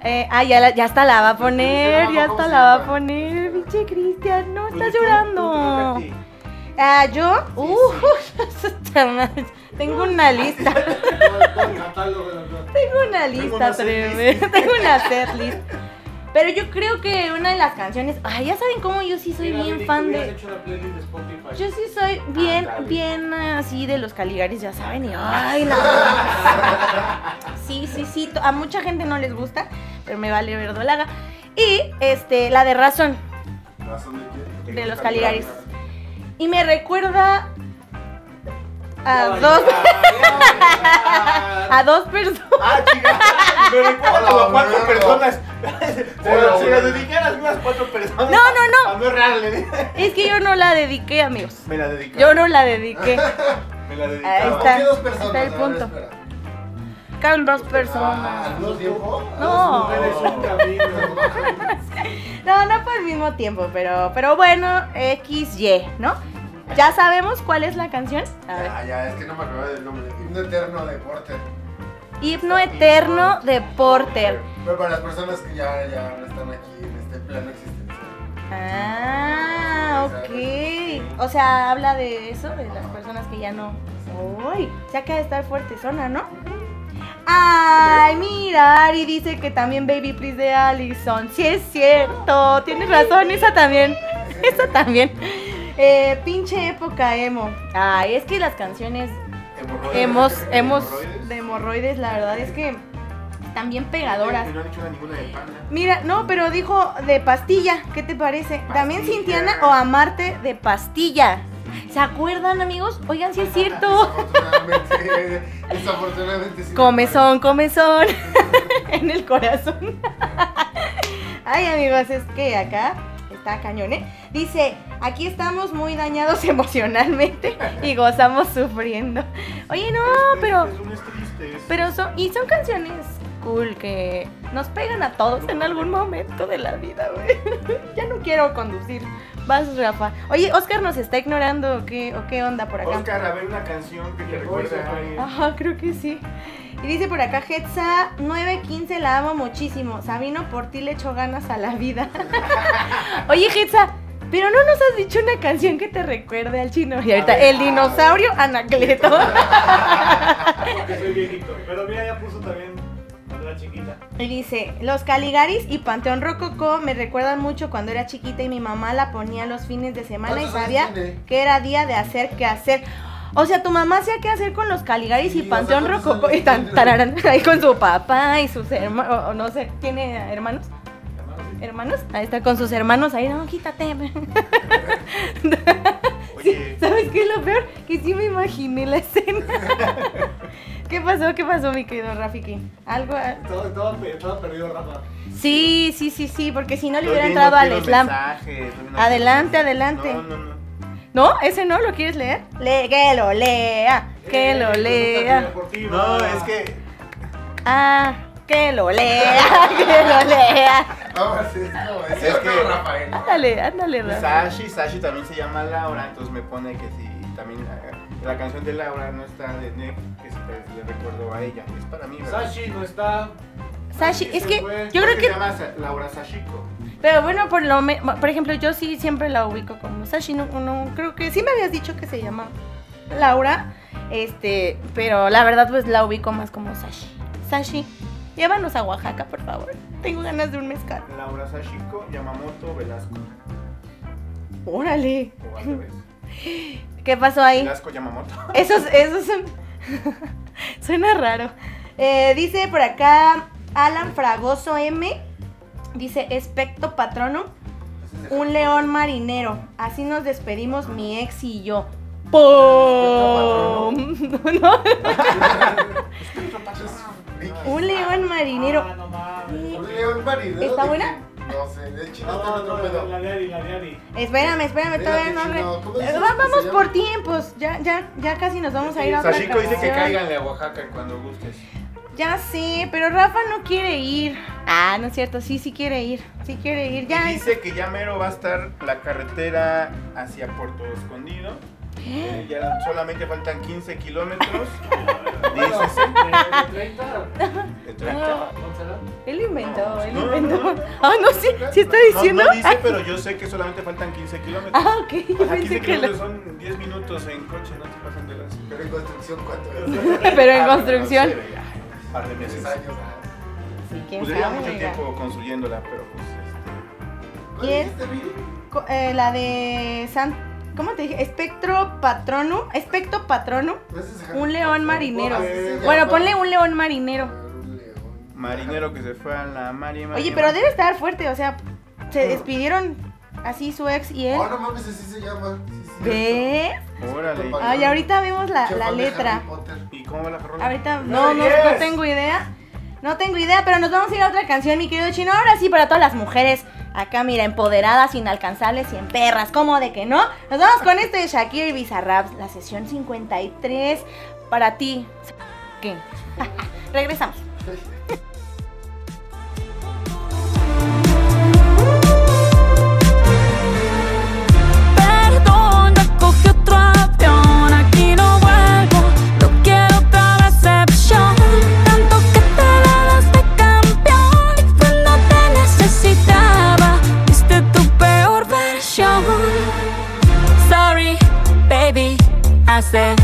Eh, ah, ya, la- ya hasta la va a poner, ya hasta la va a poner. Pinche Cristian, no, Pues, estás tú- tú- llorando. Ah, yo, uh, tengo una lista, tengo una lista tremenda, (laughs) tengo una setlist. Pero yo creo que una de las canciones, ay, ya saben cómo yo sí soy Mira, bien fan de... hecho una playlist de Spotify. Yo sí soy bien, Ándale. bien así de los Caligaris, ya saben. Y, ay, la (laughs) Sí, sí, sí. A mucha gente no les gusta, pero me vale verdolaga. Y este, la de razón, ¿Razón de qué? de los Caligaris. Y me recuerda a Ya, dos, (laughs) a dos personas. Ah, chica. Me recuerda a cuatro bueno. personas. (laughs) Se Hola, lo- se lo bueno. dediqué a las mismas cuatro personas. No, no, no. A no dije. Es que yo no la dediqué, amigos. Me la dediqué. Yo no la dediqué. (laughs) Me la dediqué. Ahí ¿Por está. dos personas? está el punto. Con dos personas. ¿Al tiempo? (laughs) No. No, no por el mismo tiempo, pero, pero bueno, XY, ¿no? ¿Ya sabemos cuál es la canción? A ver. Ya, ya, es que no me acuerdo del nombre. Himno Eterno de Porter. Himno Eterno de Porter. Pero para las personas que ya, ya no están aquí en este plano existencial. Ah, ok. O sea, habla de eso, de las personas que ya no. Uy, se acaba de estar fuerte zona, ¿no? Ay, mira, Ari dice que también Baby Please de Allison. Sí es cierto, tienes razón, esa también. (laughs) Esa también. Eh, pinche época emo. Ay, es que las canciones hemos, hemos de hemorroides, la verdad es que están bien pegadoras. No ninguna de. Mira, no, pero dijo de pastilla, ¿qué te parece? También. Cintiana o Amarte de pastilla. ¿Se acuerdan, amigos? Oigan, sí es cierto. Desafortunadamente, desafortunadamente sí. Comezón, comezón. (laughs) en el corazón. Ay, amigos, es que acá está cañón, ¿eh? Dice, aquí estamos muy dañados (laughs) emocionalmente y gozamos sufriendo. Oye, no, pero... Pero son, y son canciones cool que nos pegan a todos en algún momento de la vida, güey. (laughs) ya no quiero conducir. Vas, Rafa. Oye, Oscar nos está ignorando o qué, o qué onda por acá. Oscar, a ver una canción que te se a. Ajá, creo que sí. Y dice por acá, Hetza 915, la amo muchísimo. Sabino, por ti le echo ganas a la vida. (laughs) Oye, Hetza, pero no nos has dicho una canción que te recuerde al chino. Y ahorita, el dinosaurio Anacleto. (laughs) Porque soy viejito. Pero mira, ya puso también. Estaba chiquita. Y dice, los Caligaris y Panteón Rococó me recuerdan mucho cuando era chiquita y mi mamá la ponía los fines de semana y ¿Cuántos años sabía que era día de hacer qué hacer. O sea, tu mamá hacía qué hacer con los Caligaris Sí, y Panteón ¿cuántos Rococó y tan, tararán, (laughs) ahí con su papá y sus hermanos, o no sé, ¿tiene hermanos? ¿Hermanos? Ahí está con sus hermanos ahí, no, quítate. (laughs) Oye, ¿Sabes qué es lo peor? Que sí me imaginé la escena. (laughs) ¿Qué pasó? ¿Qué pasó, mi querido Rafiki? Algo... Pe- estaba perdido Rafa. Sí, sí, sí, sí, porque si no le hubiera entrado al slam. Adelante, adelante. No, no, no. ¿No? ¿Ese no? ¿Lo quieres leer? Le que lo lea, que Eh, lo resulta lea. No, es que Ah, que lo lea, (laughs) que lo lea. Vamos, sí, es como Es que- Rafael. Ándale, ándale, Rafa. Sashi, Sashi también se llama Laura, entonces me pone que si también la canción de Laura no está de le recuerdo a ella. Es para mí, ¿verdad? Sashi no está. Sashi, es que fue. yo creo que... se llama Laura Sashiko. Pero bueno, por lo me- por ejemplo, yo sí siempre la ubico como Sashi, no, no, creo que sí me habías dicho que se llama Laura, este, pero la verdad pues la ubico más como Sashi. Sashi, llévanos a Oaxaca, por favor. Tengo ganas de un mezcal. Laura Sashiko, Yamamoto Velasco. Órale. O al revés. ¿Qué pasó ahí? Velasco Yamamoto. Esos, esos son... (laughs) Suena raro. Eh, dice por acá Alan Fragoso M. Dice, especto patrono, un león marinero. Así nos despedimos mi ex y yo. ¡Pum! (laughs) No, un león marinero. Ah, no. Un león marinero. ¿Está buena? No sé, chino está No, en otro no, pedo. la de Ari, la de Ari. Espérame, espérame, todavía no. re- chino, ¿cómo Eh, dices va- que vamos por tiempos. Ya, ya, ya casi nos vamos a ir a otra Sashiko dice que cáiganle a Oaxaca cuando gustes. Ya sé, pero Rafa no quiere ir. Ah, no es cierto, sí, sí quiere ir. Sí quiere ir. Ya. Y dice que ya mero va a estar la carretera hacia Puerto Escondido. Eh, ya solamente faltan 15 kilómetros. (laughs) Bueno, Dícese. de- de 30. de 30. ¿Cuánto será? Él inventó, él No, inventó. no, no. Ah, no, sí, sí está No, diciendo. no dice, Ay, pero yo sé que solamente faltan 15 kilómetros. Ah, ok, yo O sea, pensé 15 que la... kilómetros son 10 minutos en coche, no te pasan de las... Pero en construcción, ¿cuánto es? (laughs) Pero en Ah, construcción. no sé, ya, un par de meses. Tres años. ah. Sí, quién Pues lleva sabe, mucho oiga. tiempo construyéndola, pero pues este... ¿Cuál ¿Y es? dijiste, Viri? Co- eh, la de San... ¿Cómo te dije? Espectro patrono. Especto patrono. ¿No es ese Un león marinero. Bueno, ponle un león marinero. Un león. Marinero que se fue a la mar y mar Oye, pero debe estar fuerte, o sea, se despidieron así su ex y él. Oh, no mames, así se llama. ¿Ves? Órale. Ay, ahorita vemos la, la letra. ¿Y cómo va la rola? Ahorita, no, no, no tengo idea. No tengo idea, pero nos vamos a ir a otra canción, mi querido chino. Ahora sí, para todas las mujeres acá, mira, empoderadas, inalcanzables y en perras. ¿Cómo de que no? Nos vamos con este de Shakira y Bizarrap, la sesión 53. Para ti. ¿Qué? (laughs) Regresamos. Hace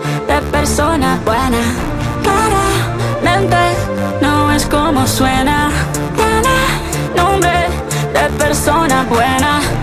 de persona buena. Claramente no es como suena. Tiene nombre de persona buena.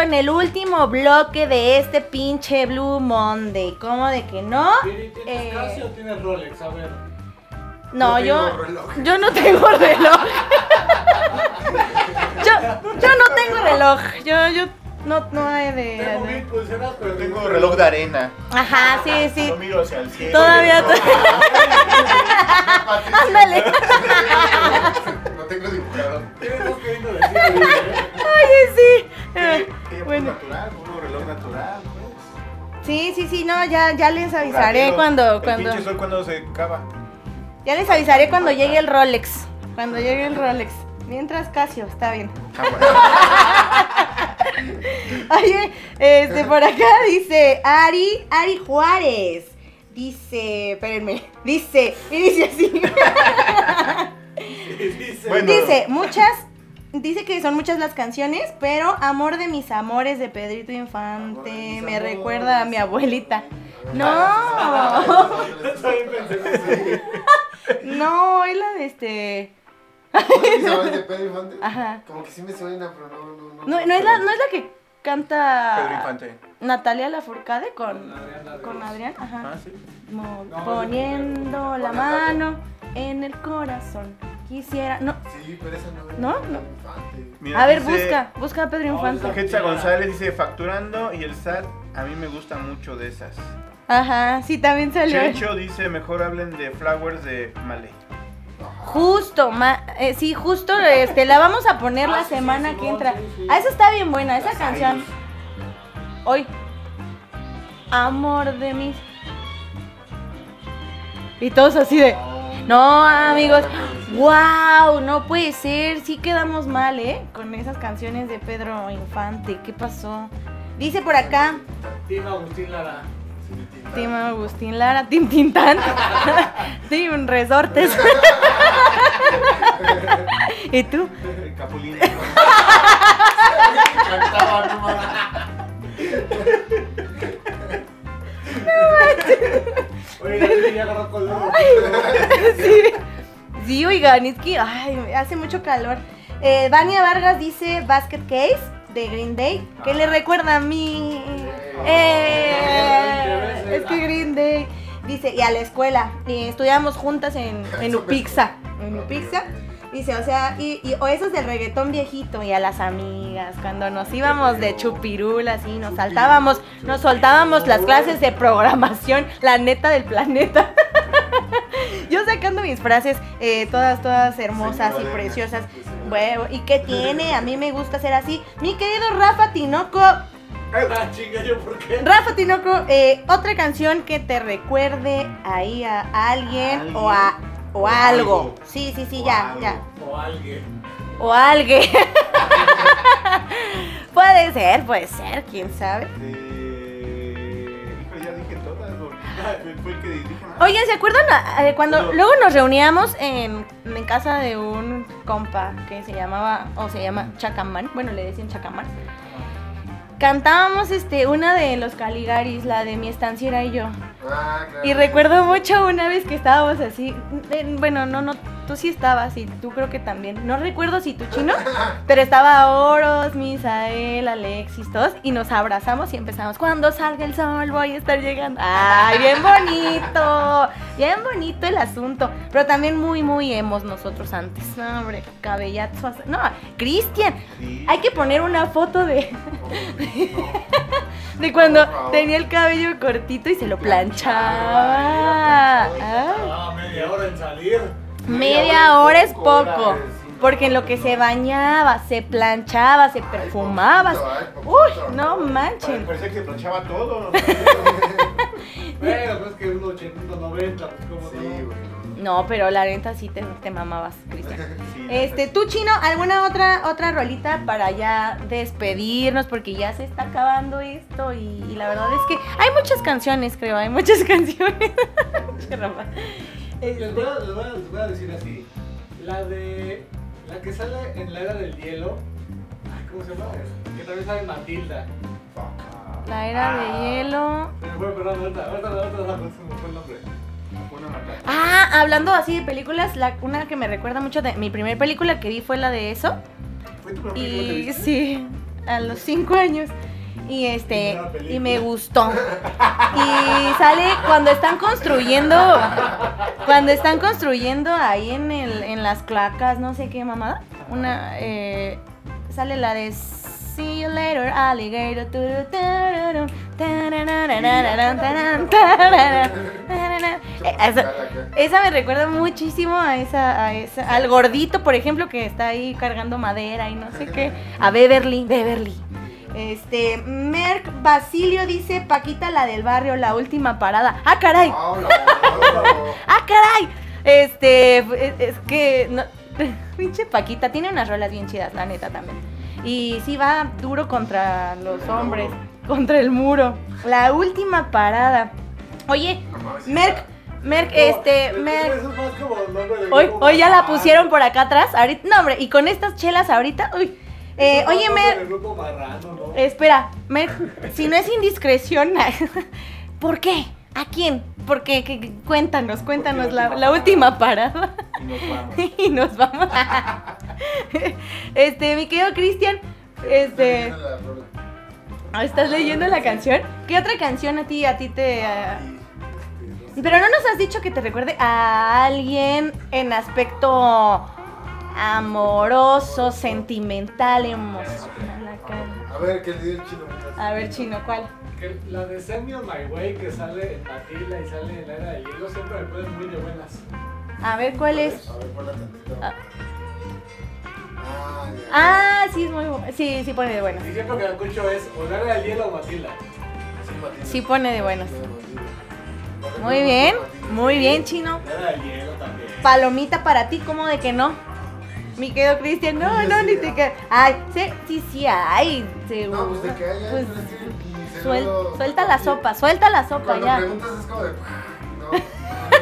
En el último bloque de este pinche Blue Monday. ¿Cómo de que no? ¿Tienes Eh, Casio o tienes Rolex? A ver. no, Yo reloj. yo no tengo (laughs) reloj. (laughs) yo, yo no tengo reloj. Yo, yo no, no he de. Tengo mil pulseras, pero Tengo reloj de arena. Ajá, sí, sí. No miro hacia el cielo. Todavía. (laughs) Ándale. Tengo dibujado. Tienes dos queriendo decir, ¿eh? Oye, sí. Eh, Eh, bueno. Natural, un reloj natural, pues. Sí, sí, sí, no, ya, ya les avisaré Rápido. cuando, El cuando. pinche sol cuando se acaba. Ya les avisaré cuando llegue el Rolex. Cuando llegue el Rolex. Mientras Casio, está bien. Ah, (laughs) Oye, este por acá dice Ari, Ari Juárez. Dice, espérenme, dice, y dice así. (laughs) (laughs) Dice, Bueno. dice, muchas, dice que son muchas las canciones, pero Amor de mis amores de Pedrito de Infante mis me amores. recuerda a mi abuelita. No, Estoy pensando. (laughs) no, es la de este. ¿Sabes de Pedro Infante? Ajá. Como que sí me suena, pero no, no, no. No, no es la, no es la que canta Pedro Infante. Natalia Lafourcade con, Con Adrián ajá. Ah, sí. Poniendo la mano en el corazón. Quisiera. No. Sí, pero esa no es. ¿No? Pedro No. Infante. Mira, A ver, dice- busca. Busca a Pedro Infante. Hetza González dice facturando y el SAT a mí me gusta mucho de esas. Ajá, sí, también salió. Checho dice mejor hablen de Flowers de Malé. Justo, ma- eh, sí, justo, este, la vamos a poner Ah, la semana sí, que entra. sí, sí. Ah, esa está bien buena, esa Las canción. Hoy. Amor de mis. Y todos así de. No, amigos. ¡Wow! No puede ser. Sí quedamos mal, ¿eh? Con esas canciones de Pedro Infante. ¿Qué pasó? Dice por acá. Team Agustín Lara. Tim Agustín Lara, Tim Tintán. (laughs) Tim Resortes. (laughs) ¿Y tú? Cantaba, no mames. Oye, ya- color. (laughs) Sí. Sí, oigan, es que ay, hace mucho calor. Eh, Vania Vargas dice Basket Case de Green Day, que le recuerda a mí. Eh, es que Green Day dice, y a la escuela, y estudiamos juntas en, en Upixa. En Upixa. Dice, o sea, y, y- o esos del reggaetón viejito y a las amigas, cuando nos íbamos de chupirul así, nos saltábamos, nos soltábamos las clases de programación, la neta del planeta. (laughs) Yo sacando mis frases, eh, todas, todas hermosas y preciosas. Bueno, ¿y qué tiene? A mí me gusta ser así. Mi querido Rafa Tinoco, Ah, chinga, yo por qué. Rafa Tinoco, eh, otra canción que te recuerde ahí a alguien o a o algo. algo. Sí, sí, sí, O ya, algo. ya. O alguien. O alguien. (laughs) puede ser, puede ser, quién sabe. Eh, híjole, ya dije todas. ¿no? (laughs) Fue el que dije más. Oigan, ¿se acuerdan eh, cuando No. luego nos reuníamos en, en casa de un compa que se llamaba, o se llama Chacamán? Bueno, le decían Chacamán. Cantábamos este, una de los Caligaris, la de mi estanciera y yo. Ah, claro. Y recuerdo mucho una vez que estábamos así, en- bueno, no, no tú sí estabas y tú creo que también. No recuerdo si tú chino, pero estaba Oros, Misael, Alexis, todos y nos abrazamos y empezamos. Cuando salga el sol voy a estar llegando. Ay, bien bonito, bien bonito el asunto. Pero también muy, muy hemos nosotros antes. No, hombre, cabellazo. No, Cristian, Sí. hay que poner una foto de, (laughs) de cuando tenía el cabello cortito y se lo planchaba. Ah, media hora en salir. Media hora es poco. hora, Porque en lo que se bañaba, se planchaba, se perfumaba. poquito, ay, poquito. Uy, no manchen. Parecía que se planchaba todo. (laughs) (laughs) Bueno, pues que uno 80, 90, pues como no. güey. No, pero la neta sí te, te mamabas, (laughs) Cristian. Sí, Este, tú chino, ¿alguna otra otra rolita para ya despedirnos? Porque ya se está acabando esto y, y la verdad es que hay muchas canciones, creo, hay muchas canciones. Les Este, voy, a, les, voy a, les voy a decir así. La de. La que sale en la era del hielo. Ay, ¿Cómo se llama? Que también sale Matilda. la era de hielo. Se me fue, perdón, ahorita, ahorita, ahorita, ahorita, se me fue el nombre. Ah, hablando así de películas, la, una que me recuerda mucho de mi primera película que vi fue la de eso. ¿Fue tu primera película que Y viste? sí, a los cinco años. Y este, y me gustó. Y sale cuando están construyendo, cuando están construyendo ahí en el, en las cloacas, no sé qué mamada. Una, eh, sale la de See you later, alligator. esa- esa me recuerda muchísimo a esa, a esa, al gordito, por ejemplo, que está ahí cargando madera y no sé qué. A Beverly, Beverly. Este, Merck Basilio dice Paquita la del barrio, la última parada. ¡Ah, caray! Ah, no, no, no. ¡Ah, caray! Este, es, es que. No, (laughs) pinche Paquita, tiene unas rolas bien chidas, la neta también. Y sí va duro contra los hombres, contra el muro. La última parada. Oye, Merck, Merck, este, Merck. Eso es más como nombre de Hoy, hoy ya la pusieron por acá atrás. Ahorita, no, hombre, y con estas chelas ahorita. Uy. Eh, oye, Mer. de grupo marrano, ¿no? Espera, Mer, si no es indiscreción, (laughs) ¿por qué? ¿A quién? Porque que- que- cuéntanos, cuéntanos la, la última parada Y nos vamos. (laughs) y nos vamos. Este, mi querido Cristian, este, ¿estás leyendo la canción? ¿Qué otra canción a ti, a ti te, este. Pero no nos has dicho que te recuerde a alguien en aspecto amoroso, sentimental, emocional. acá. A ver, que le dio el chino. A ver, chino, ¿cuál? Que la de Send Me On My Way que sale en Matilda y sale en la era del hielo siempre me ponen muy de buenas. A ver, ¿cuál es? A ver, ponla tantito. Ah. Ah, ya. Ah, sí, es muy Sí, sí pone de buenas. Y siempre que la escucho es o la era del hielo o Matilda. Sí, Matilda. Sí pone de buenas. Muy bien, muy bien, chino. La era del hielo también. Palomita para ti, ¿cómo de que no? Mi querido Cristian, no, no, ni te quedas. Ay, sí, sí, sí, ay, seguro. No, pues de que haya. Pues, suel- suelta la sopa, suelta la sopa Cuando ya. preguntas es como de. No, no,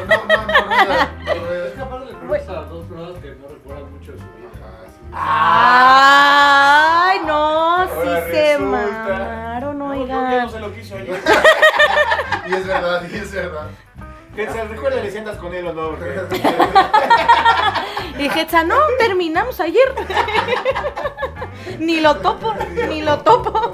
no, no, no, no, no, Es aparte le preguntas a las dos personas que no recuerdan mucho de su vida. Ah, Ay, no, sí se mamaron, oigan. no se lo quiso ayer. (laughs) Y es verdad, y es verdad. Que se recuerda le sientas con él o no. (laughs) Y Hetza, no, terminamos ayer. (laughs) ni lo topo, ni lo topo.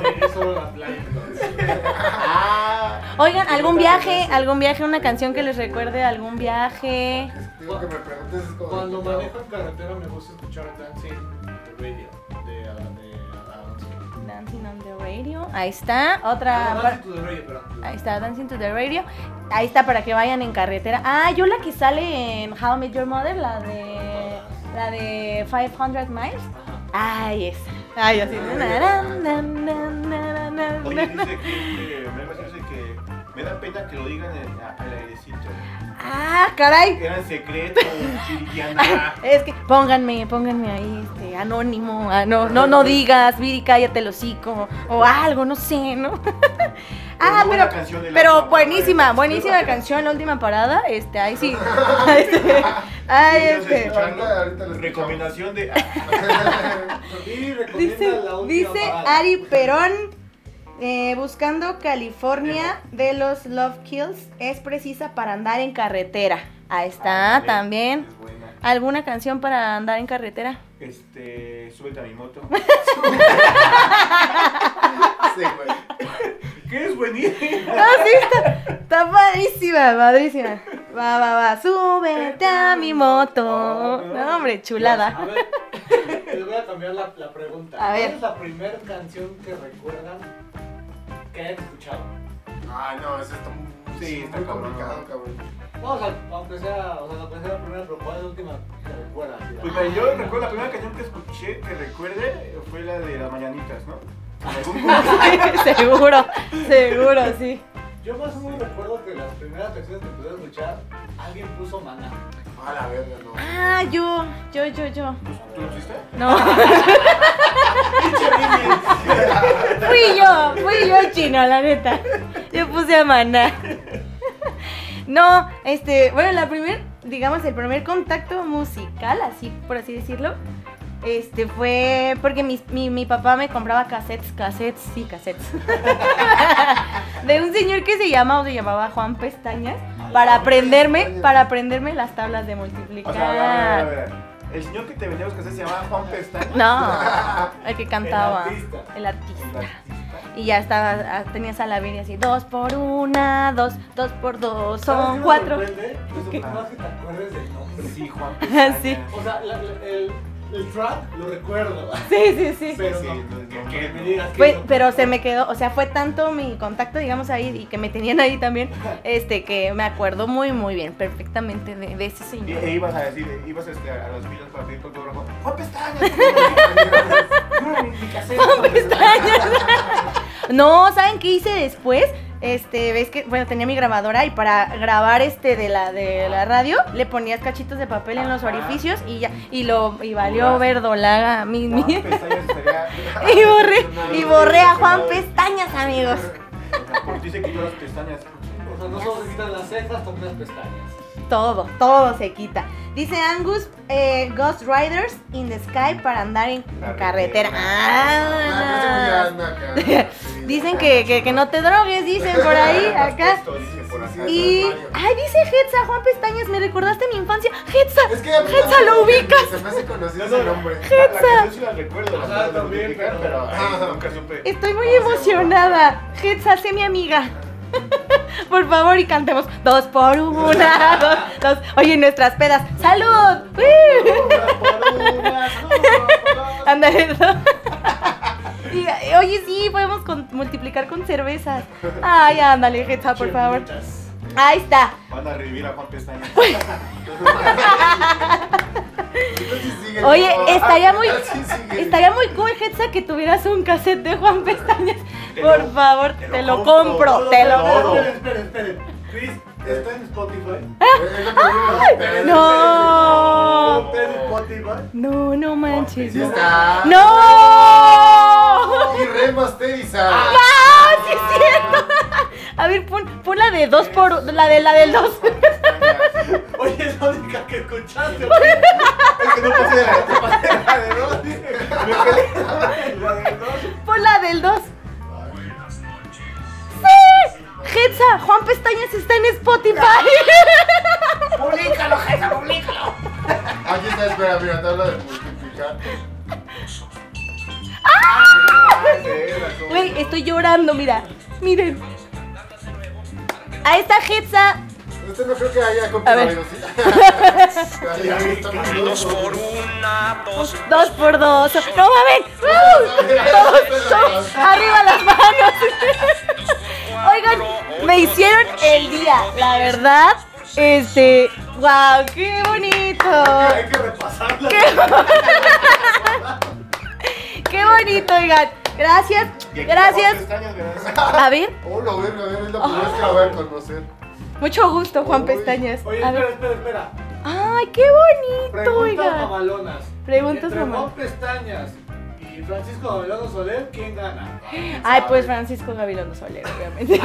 Ah, Oigan, algún viaje, algún viaje, una canción que les recuerde algún viaje. Digo que me preguntes es como. Cuando manejo en carretera me gusta escuchar Dancing on the radio. Ahí está, otra. Ah, the Radio, perdón. Ahí está, Dancing to the Radio. Ahí está para que vayan en carretera. Ah, yo la que sale en How I Met Your Mother, la de. La de 500 Miles. Ay, esa. Ay, así. Oye, dice que, que me da pena que lo digan en- a- al airecito. Ah, caray. Eran secretos, Viridiana. (laughs) Es que pónganme, pónganme ahí, este, anónimo, ah, no, no, no digas, Viri, cállate el hocico, o algo, no sé, ¿no? (laughs) ah, buena pero, pero última buenísima, buenísima (laughs) canción, la última parada, este, ahí sí, ay, este, recomendación de. Dice, la última dice. Ari Perón, eh, buscando California de los Love Kills, es precisa para andar en carretera, ahí está, Ándale, también, es buena. ¿Alguna canción para andar en carretera? Este, súbete a mi moto. (laughs) Sí, güey. ¿Qué es buenísimo? Ah, sí, está, está padrísima, padrísima. Va, va, va, súbete a mi moto. No, hombre, chulada. A ver, (laughs) les voy a cambiar la, la pregunta. A ver. ¿Cuál es la primera canción que recuerdan que hayan escuchado? Ah, no, eso está muy, Sí, está muy cabrón. complicado, cabrón. Vamos a, aunque sea, o sea, aunque sea la primera, pero ¿cuál es la última que recuerdas? Pues ah, yo recuerdo la primera canción que escuché que recuerde fue la de las mañanitas, ¿no? (laughs) (laughs) Seguro, seguro, sí. Yo más o menos recuerdo que las primeras canciones que a escuchar, alguien puso maná. A la verga, no. Ah, yo, yo, yo, yo. ¿Tú lo hiciste? No. (laughs) fui yo, fui yo chino, la neta. Yo puse a maná. No, este, bueno, la primer, digamos, el primer contacto musical, así por así decirlo, este fue porque mi, mi, mi papá me compraba cassettes, cassettes, sí, cassettes. (laughs) De un señor que se llama o se llamaba Juan Pestañas para aprenderme, para aprenderme las tablas de multiplicar. O sea, a ver, a ver, a ver. El señor que te vendía los cassettes se llamaba Juan Pestaña. No, (laughs) el que cantaba. El artista. El artista. El artista. Y ya estaba, ah, tenías a la Biblia así, dos por una, dos, dos por dos, ¿Sabes son cuatro. Me sorprende más que te acuerdes del nombre. Sí, Juan (laughs) Pestaña. Sí. O sea, la- la- el, el track lo recuerdo. Sí, sí, sí. Pero sí, no, no, que, que me digas que Fue- no. pero se me quedó, o sea, fue tanto mi contacto, digamos, ahí, y que me tenían ahí también, (laughs) este, que me acuerdo muy, muy bien, perfectamente de, de ese Y, señor. e ibas a decir, ibas este, a las filas para pedir autógrafo. Juan Pestaña. (laughs) mi, mi cassette. (laughs) No, ¿saben qué hice después? Este, ves que, bueno, tenía mi grabadora y para grabar este de la de la radio le ponías cachitos de papel en los orificios y ya, y lo, y valió verdolaga mi, mi- y borré, y borré a Juan Pestañas, amigos. Por ti se quitó las pestañas. O sea, no solo se quitan las cejas, también las pestañas. Todo, todo se quita. Dice Angus, eh, Ghost Riders in the Sky para andar en en carretera. Ah, Ah. Dicen que, que, que no te drogues, dicen por ahí, (laughs) acá. Por. Y. Ay, dice Hetza, Juan Pestañas, me recordaste mi infancia. Hetza, Es que Hetza, lo ubicas. Se me hace conocido No, ese no. nombre. La, la canción sí la recuerdo, la también, multiplicar, pero- ay, nunca supe. Estoy muy emocionada. Hetza, sé mi amiga. (laughs) Por favor, y cantemos dos por una, (laughs) dos, dos. Oye, nuestras pedas. ¡Salud! Ándale. ¿no? (laughs) Y, oye, sí, podemos con- multiplicar con cervezas. Ay, ándale, Hetza, por favor. Ahí está. Van a revivir a Juan Pestaña. (laughs) Oye, estaría muy, estaría muy cool, Hetza, que tuvieras un cassette de Juan Pestañas. Por favor, te lo compro, compro, te lo todo. Esperen, esperen, esperen. Chris, ¿está en Spotify? Esperen, No. ¿Está en Spotify? No, no manches. Sí está. ¡No! Y remasterizado. ¡Ah, sí es cierto! (laughs) A ver, pon, pon la de dos por la de la del dos. (laughs) Oye, es la única que escuchaste. Es que no pasé de la, de la de dos. dije. Me quedé la de dos. Pon la del dos. ¡Sí! Hetza, Juan Pestañas está en Spotify. (laughs) ¡Publícalo, Jesa, publícalo! Aquí está, espera, mira, te habla de multiplicar. Güey, estoy llorando, mira. Miren. Ahí está Hetza. Usted no creo que haya ver. ¿sí? (laughs) Ya, ya, estamos dos por Dos por dos. ¡No mames! Todos, todos, arriba las manos. Oigan, me hicieron el día, la verdad. Este, wow, qué bonito. Hay que repasarla. Qué (laughs) bonito, oigan. Gracias, gracias. A ver, (laughs) Oh, lo ven, lo ven, es la primera vez que la voy a conocer. mucho gusto, Juan Uy. Pestañas. Oye, A espera, ver. espera, espera. Ay, qué bonito, Preguntas oigan. mamalonas. Preguntas mamalonas. Juan Pestañas y Francisco Gabriel Soler, ¿quién gana? Ay, pues Francisco Gabilondo Soler, obviamente.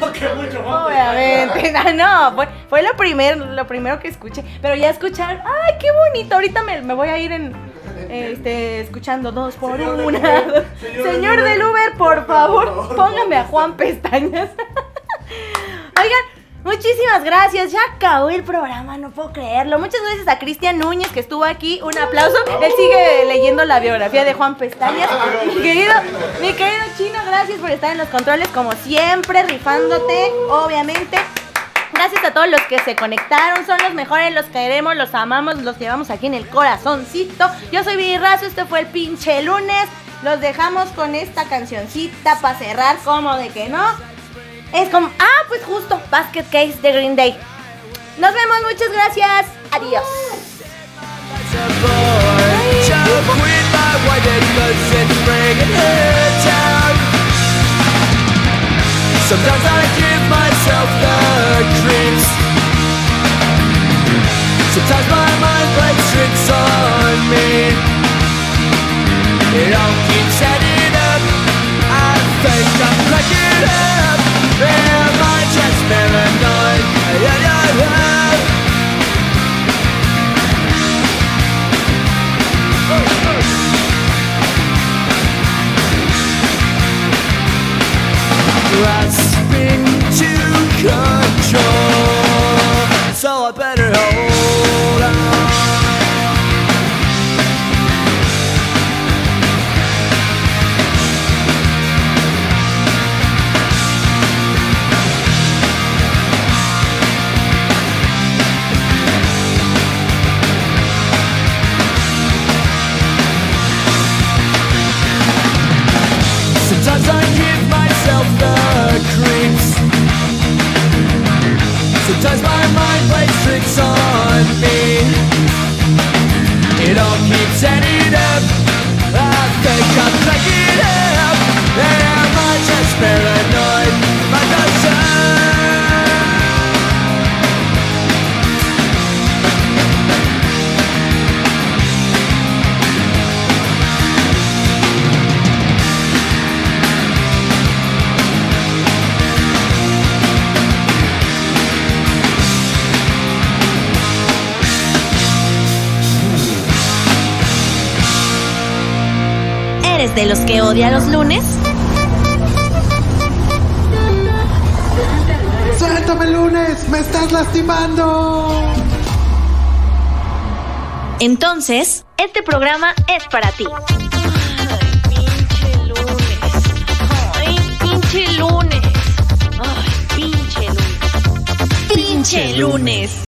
No, que mucho Juan (laughs) Obviamente, no, no, fue, fue lo, primero, lo primero que escuché. Pero ya escuchar, ay, qué bonito. Ahorita me, me voy a ir en, este, escuchando dos por Señor del una. Uber, (laughs) Señor, señor del Uber, por por favor, favor, póngame a. Juan Pestañas. (laughs) Oigan, Muchísimas gracias, ya acabó el programa, no puedo creerlo. Muchas gracias a Cristian Núñez que estuvo aquí, un aplauso. Él sigue leyendo la biografía de Juan Pestañas. Mi querido, mi querido Chino, gracias por estar en los controles como siempre, rifándote, obviamente. Gracias a todos los que se conectaron, son los mejores, los queremos, los amamos, los llevamos aquí en el corazoncito. Yo soy Viri Razo, este fue el pinche lunes. Los dejamos con esta cancioncita para cerrar, como de que no. Es como, ah, pues justo, Basket Case de Green Day. Nos vemos, muchas gracias. Adiós. Sometimes I give myself the creeps. Sometimes my mind plays tricks on me. It all keeps adding los que odia los lunes? ¡Suéltame lunes! ¡Me estás lastimando! Entonces, este programa es para ti. Ay, pinche lunes. Ay, pinche lunes. Ay, pinche lunes. Pinche lunes.